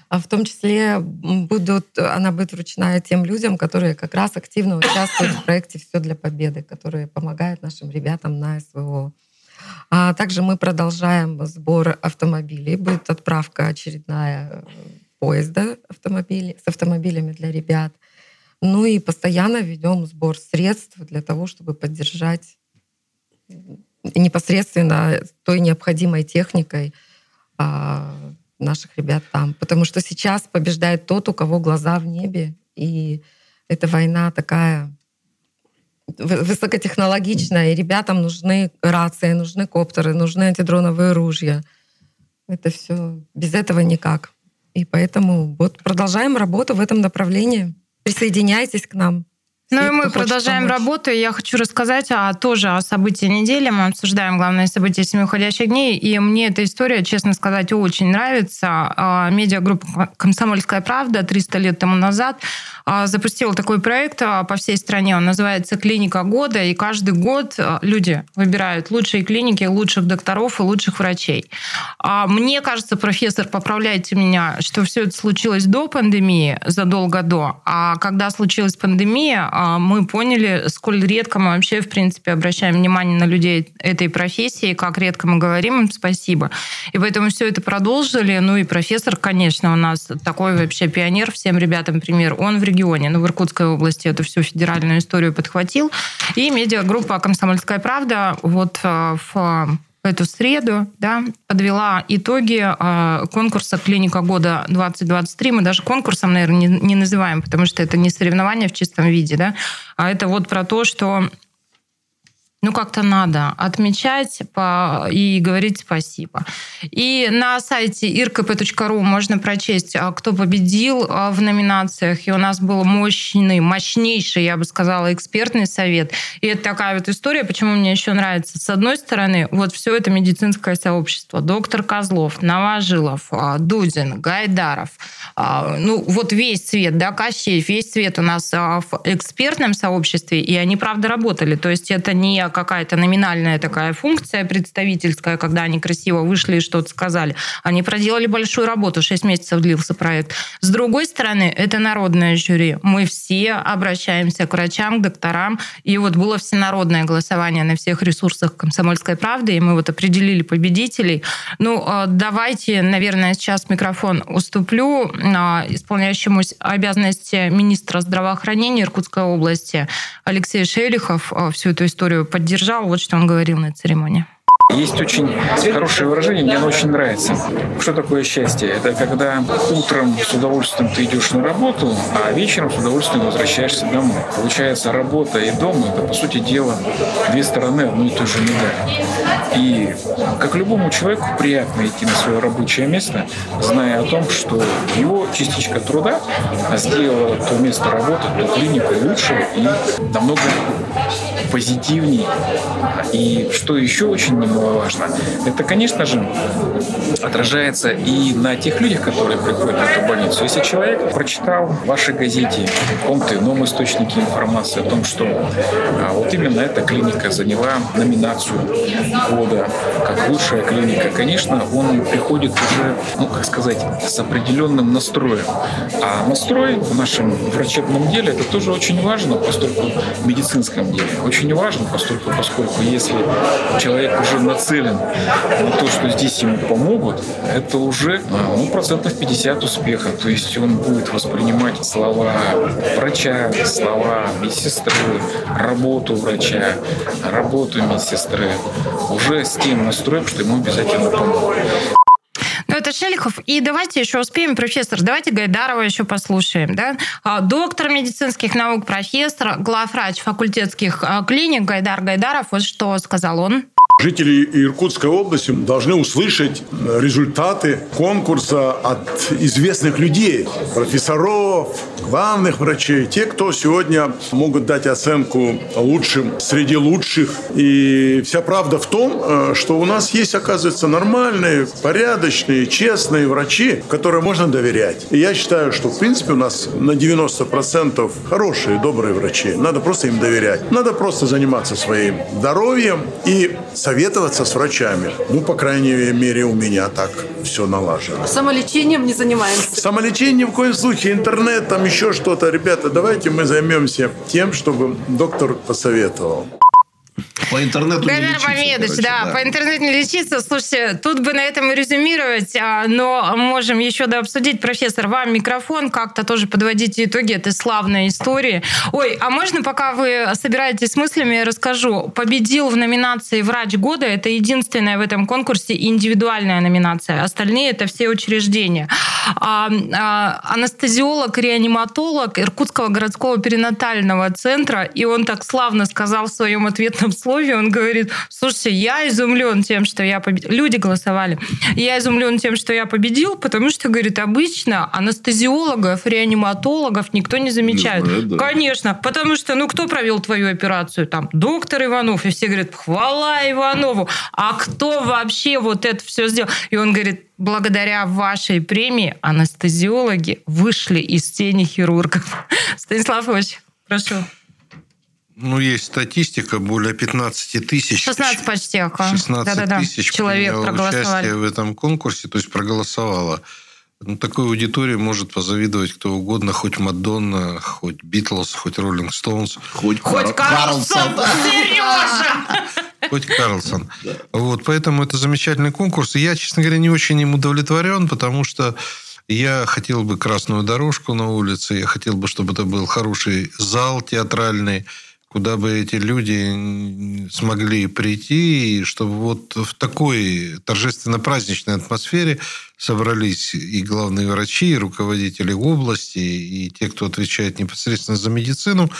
Speaker 4: А в том числе будут, она будет вручена тем людям, которые как раз активно участвуют в проекте «Все для победы», которые помогают нашим ребятам на СВО. А также мы продолжаем сбор автомобилей. Будет отправка очередная э, поезда автомобилей, с автомобилями для ребят. Ну и постоянно ведем сбор средств для того, чтобы поддержать непосредственно той необходимой техникой а, наших ребят там. Потому что сейчас побеждает тот, у кого глаза в небе. И эта война такая вы- высокотехнологичная, и ребятам нужны рации, нужны коптеры, нужны антидроновые ружья. Это все без этого никак. И поэтому вот продолжаем работу в этом направлении. Присоединяйтесь к нам.
Speaker 1: Ну и мы продолжаем
Speaker 4: помочь.
Speaker 1: работу. Я хочу рассказать а, тоже о событии недели. Мы обсуждаем главные события семи уходящих дней. И мне эта история, честно сказать, очень нравится. А, Медиагруппа «Комсомольская правда» 300 лет тому назад а, запустила такой проект а, по всей стране. Он называется «Клиника года». И каждый год люди выбирают лучшие клиники, лучших докторов и лучших врачей. Мне кажется, профессор, поправляйте меня, что все это случилось до пандемии, задолго до. А когда случилась пандемия, мы поняли, сколь редко мы вообще, в принципе, обращаем внимание на людей этой профессии, как редко мы говорим им спасибо. И поэтому все это продолжили. Ну и профессор, конечно, у нас такой вообще пионер всем ребятам пример. Он в регионе, ну, в Иркутской области эту всю федеральную историю подхватил. И медиагруппа «Комсомольская правда» вот э, в эту среду да, подвела итоги э, конкурса «Клиника года 2023». Мы даже конкурсом, наверное, не, не называем, потому что это не соревнование в чистом виде, да, а это вот про то, что ну, как-то надо отмечать по- и говорить спасибо. И на сайте irkp.ru можно прочесть, а, кто победил а, в номинациях. И у нас был мощный, мощнейший, я бы сказала, экспертный совет. И это такая вот история, почему мне еще нравится. С одной стороны, вот все это медицинское сообщество. Доктор Козлов, Новожилов, а, Дудин, Гайдаров. Ну, вот весь цвет, да, Кощеев, весь цвет у нас в экспертном сообществе, и они, правда, работали. То есть это не какая-то номинальная такая функция представительская, когда они красиво вышли и что-то сказали. Они проделали большую работу, 6 месяцев длился проект. С другой стороны, это народное жюри. Мы все обращаемся к врачам, к докторам, и вот было всенародное голосование на всех ресурсах «Комсомольской правды», и мы вот определили победителей. Ну, э, давайте, наверное, сейчас микрофон уступлю э, исполняющему обязанности министра здравоохранения Иркутской области Алексей Шелихов э, всю эту историю поддержал. Вот что он говорил на церемонии.
Speaker 7: Есть очень хорошее выражение, мне оно очень нравится. Что такое счастье? Это когда утром с удовольствием ты идешь на работу, а вечером с удовольствием возвращаешься домой. Получается, работа и дом – это, по сути дела, две стороны одной и той же медали. И как любому человеку приятно идти на свое рабочее место, зная о том, что его частичка труда сделала то место работы, ту клинику лучше и намного позитивней. И что еще очень немаловажно, это, конечно же, отражается и на тех людях, которые приходят в эту больницу. Если человек прочитал в вашей газете, в каком-то ином источнике информации о том, что а, вот именно эта клиника заняла номинацию года как лучшая клиника, конечно, он приходит уже, ну, как сказать, с определенным настроем. А настрой в нашем врачебном деле это тоже очень важно, поскольку в медицинском деле. Очень важно, поскольку, поскольку если человек уже нацелен на то, что здесь ему помогут, это уже ну, процентов 50 успеха. То есть он будет воспринимать слова врача, слова медсестры, работу врача, работу медсестры уже с тем настроем, что ему обязательно помогут.
Speaker 1: Ну, это Шелихов. И давайте еще успеем, профессор, давайте Гайдарова еще послушаем. Да? А, доктор медицинских наук, профессор, главврач факультетских а, клиник Гайдар Гайдаров. Вот что сказал он.
Speaker 8: Жители Иркутской области должны услышать результаты конкурса от известных людей, профессоров, главных врачей, те, кто сегодня могут дать оценку лучшим среди лучших. И вся правда в том, э, что у нас есть, оказывается, нормальные, порядочные, честные врачи, которым можно доверять. И я считаю, что, в принципе, у нас на 90% хорошие, добрые врачи. Надо просто им доверять. Надо просто заниматься своим здоровьем и советоваться с врачами. Ну, по крайней мере, у меня так все налажено.
Speaker 9: Самолечением не занимаемся?
Speaker 8: Самолечением ни в коем случае. Интернет, там еще что-то. Ребята, давайте мы займемся тем, чтобы доктор посоветовал.
Speaker 5: По интернету
Speaker 1: Гайдар не лечиться, Мамедович, короче, да, да, по интернету не лечиться. Слушайте, тут бы на этом и резюмировать, а, но можем еще да обсудить, профессор, вам микрофон, как-то тоже подводите итоги этой славной истории. Ой, а можно, пока вы собираетесь с мыслями, я расскажу. Победил в номинации «Врач года». Это единственная в этом конкурсе индивидуальная номинация. Остальные — это все учреждения. А, а, анестезиолог, реаниматолог Иркутского городского перинатального центра, и он так славно сказал в своем ответном слове, условий, он говорит, слушайте, я изумлен тем, что я победил. Люди голосовали. Я изумлен тем, что я победил, потому что, говорит, обычно анестезиологов, реаниматологов никто не замечает. Не знаю, да. Конечно, потому что, ну, кто провел твою операцию? Там, доктор Иванов. И все говорят, хвала Иванову. А кто вообще вот это все сделал? И он говорит, благодаря вашей премии анестезиологи вышли из тени хирургов. <laughs> Станислав Ильич, прошу.
Speaker 3: Ну, есть статистика, более 15 тысяч.
Speaker 1: 16 почти. Ага.
Speaker 3: 16 Да-да-да. тысяч человек проголосовали. в этом конкурсе, то есть проголосовало. Ну, такой аудитории может позавидовать кто угодно, хоть Мадонна, хоть Битлз, хоть Роллинг Стоунс.
Speaker 1: Хоть, хоть Карлсон! <laughs> Сережа! <laughs>
Speaker 3: Хоть Карлсон. <laughs> Вот, поэтому это замечательный конкурс. И я, честно говоря, не очень им удовлетворен, потому что я хотел бы красную дорожку на улице, я хотел бы, чтобы это был хороший зал театральный, куда бы эти люди смогли прийти, и чтобы вот в такой торжественно-праздничной атмосфере собрались и главные врачи, и руководители области, и те, кто отвечает непосредственно за медицину.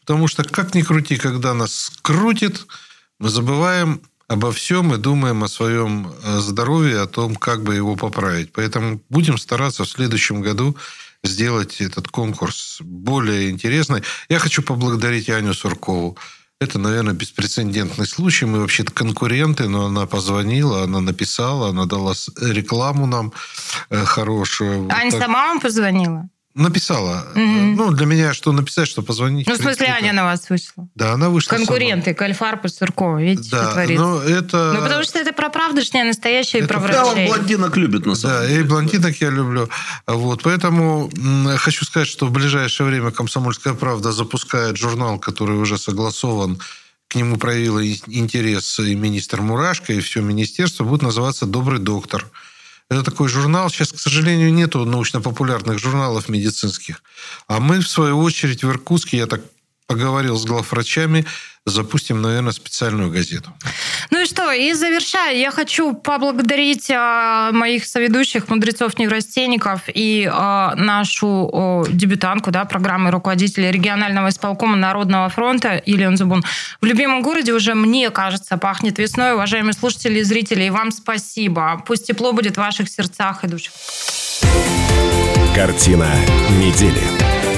Speaker 3: Потому что, как ни крути, когда нас крутит, мы забываем обо всем и думаем о своем э, здоровье, о том, как бы его поправить. Поэтому будем стараться в следующем году сделать этот конкурс более интересный. Я хочу поблагодарить Аню Суркову. Это, наверное, беспрецедентный случай. Мы вообще-то конкуренты, но она позвонила, она написала, она дала рекламу нам э, хорошую.
Speaker 1: Аня вот сама вам позвонила?
Speaker 3: Написала. Угу. Ну, для меня что написать, что позвонить.
Speaker 1: Ну, в смысле, Аня на вас вышла?
Speaker 3: Да, она вышла
Speaker 1: Конкуренты, сама. Кальфарп и Суркова. Видите,
Speaker 3: да,
Speaker 1: что творится?
Speaker 3: Но это...
Speaker 1: Ну, потому что это про правдышнее, настоящее, это... и про врачей.
Speaker 5: Да, блондинок любит, на самом
Speaker 3: да, деле. Да, и блондинок я люблю. Вот, поэтому хочу сказать, что в ближайшее время «Комсомольская правда» запускает журнал, который уже согласован к нему проявила интерес и министр Мурашко, и все министерство, будет называться «Добрый доктор». Это такой журнал. Сейчас, к сожалению, нету научно-популярных журналов медицинских. А мы, в свою очередь, в Иркутске, я так поговорил с главврачами, запустим, наверное, специальную газету.
Speaker 1: Ну и что, и завершая, я хочу поблагодарить а, моих соведущих, мудрецов-неврастенников и а, нашу а, дебютантку да, программы руководителя регионального исполкома Народного фронта Ильон Зубун. В любимом городе уже, мне кажется, пахнет весной. Уважаемые слушатели и зрители, и вам спасибо. Пусть тепло будет в ваших сердцах и душах.
Speaker 6: Картина недели.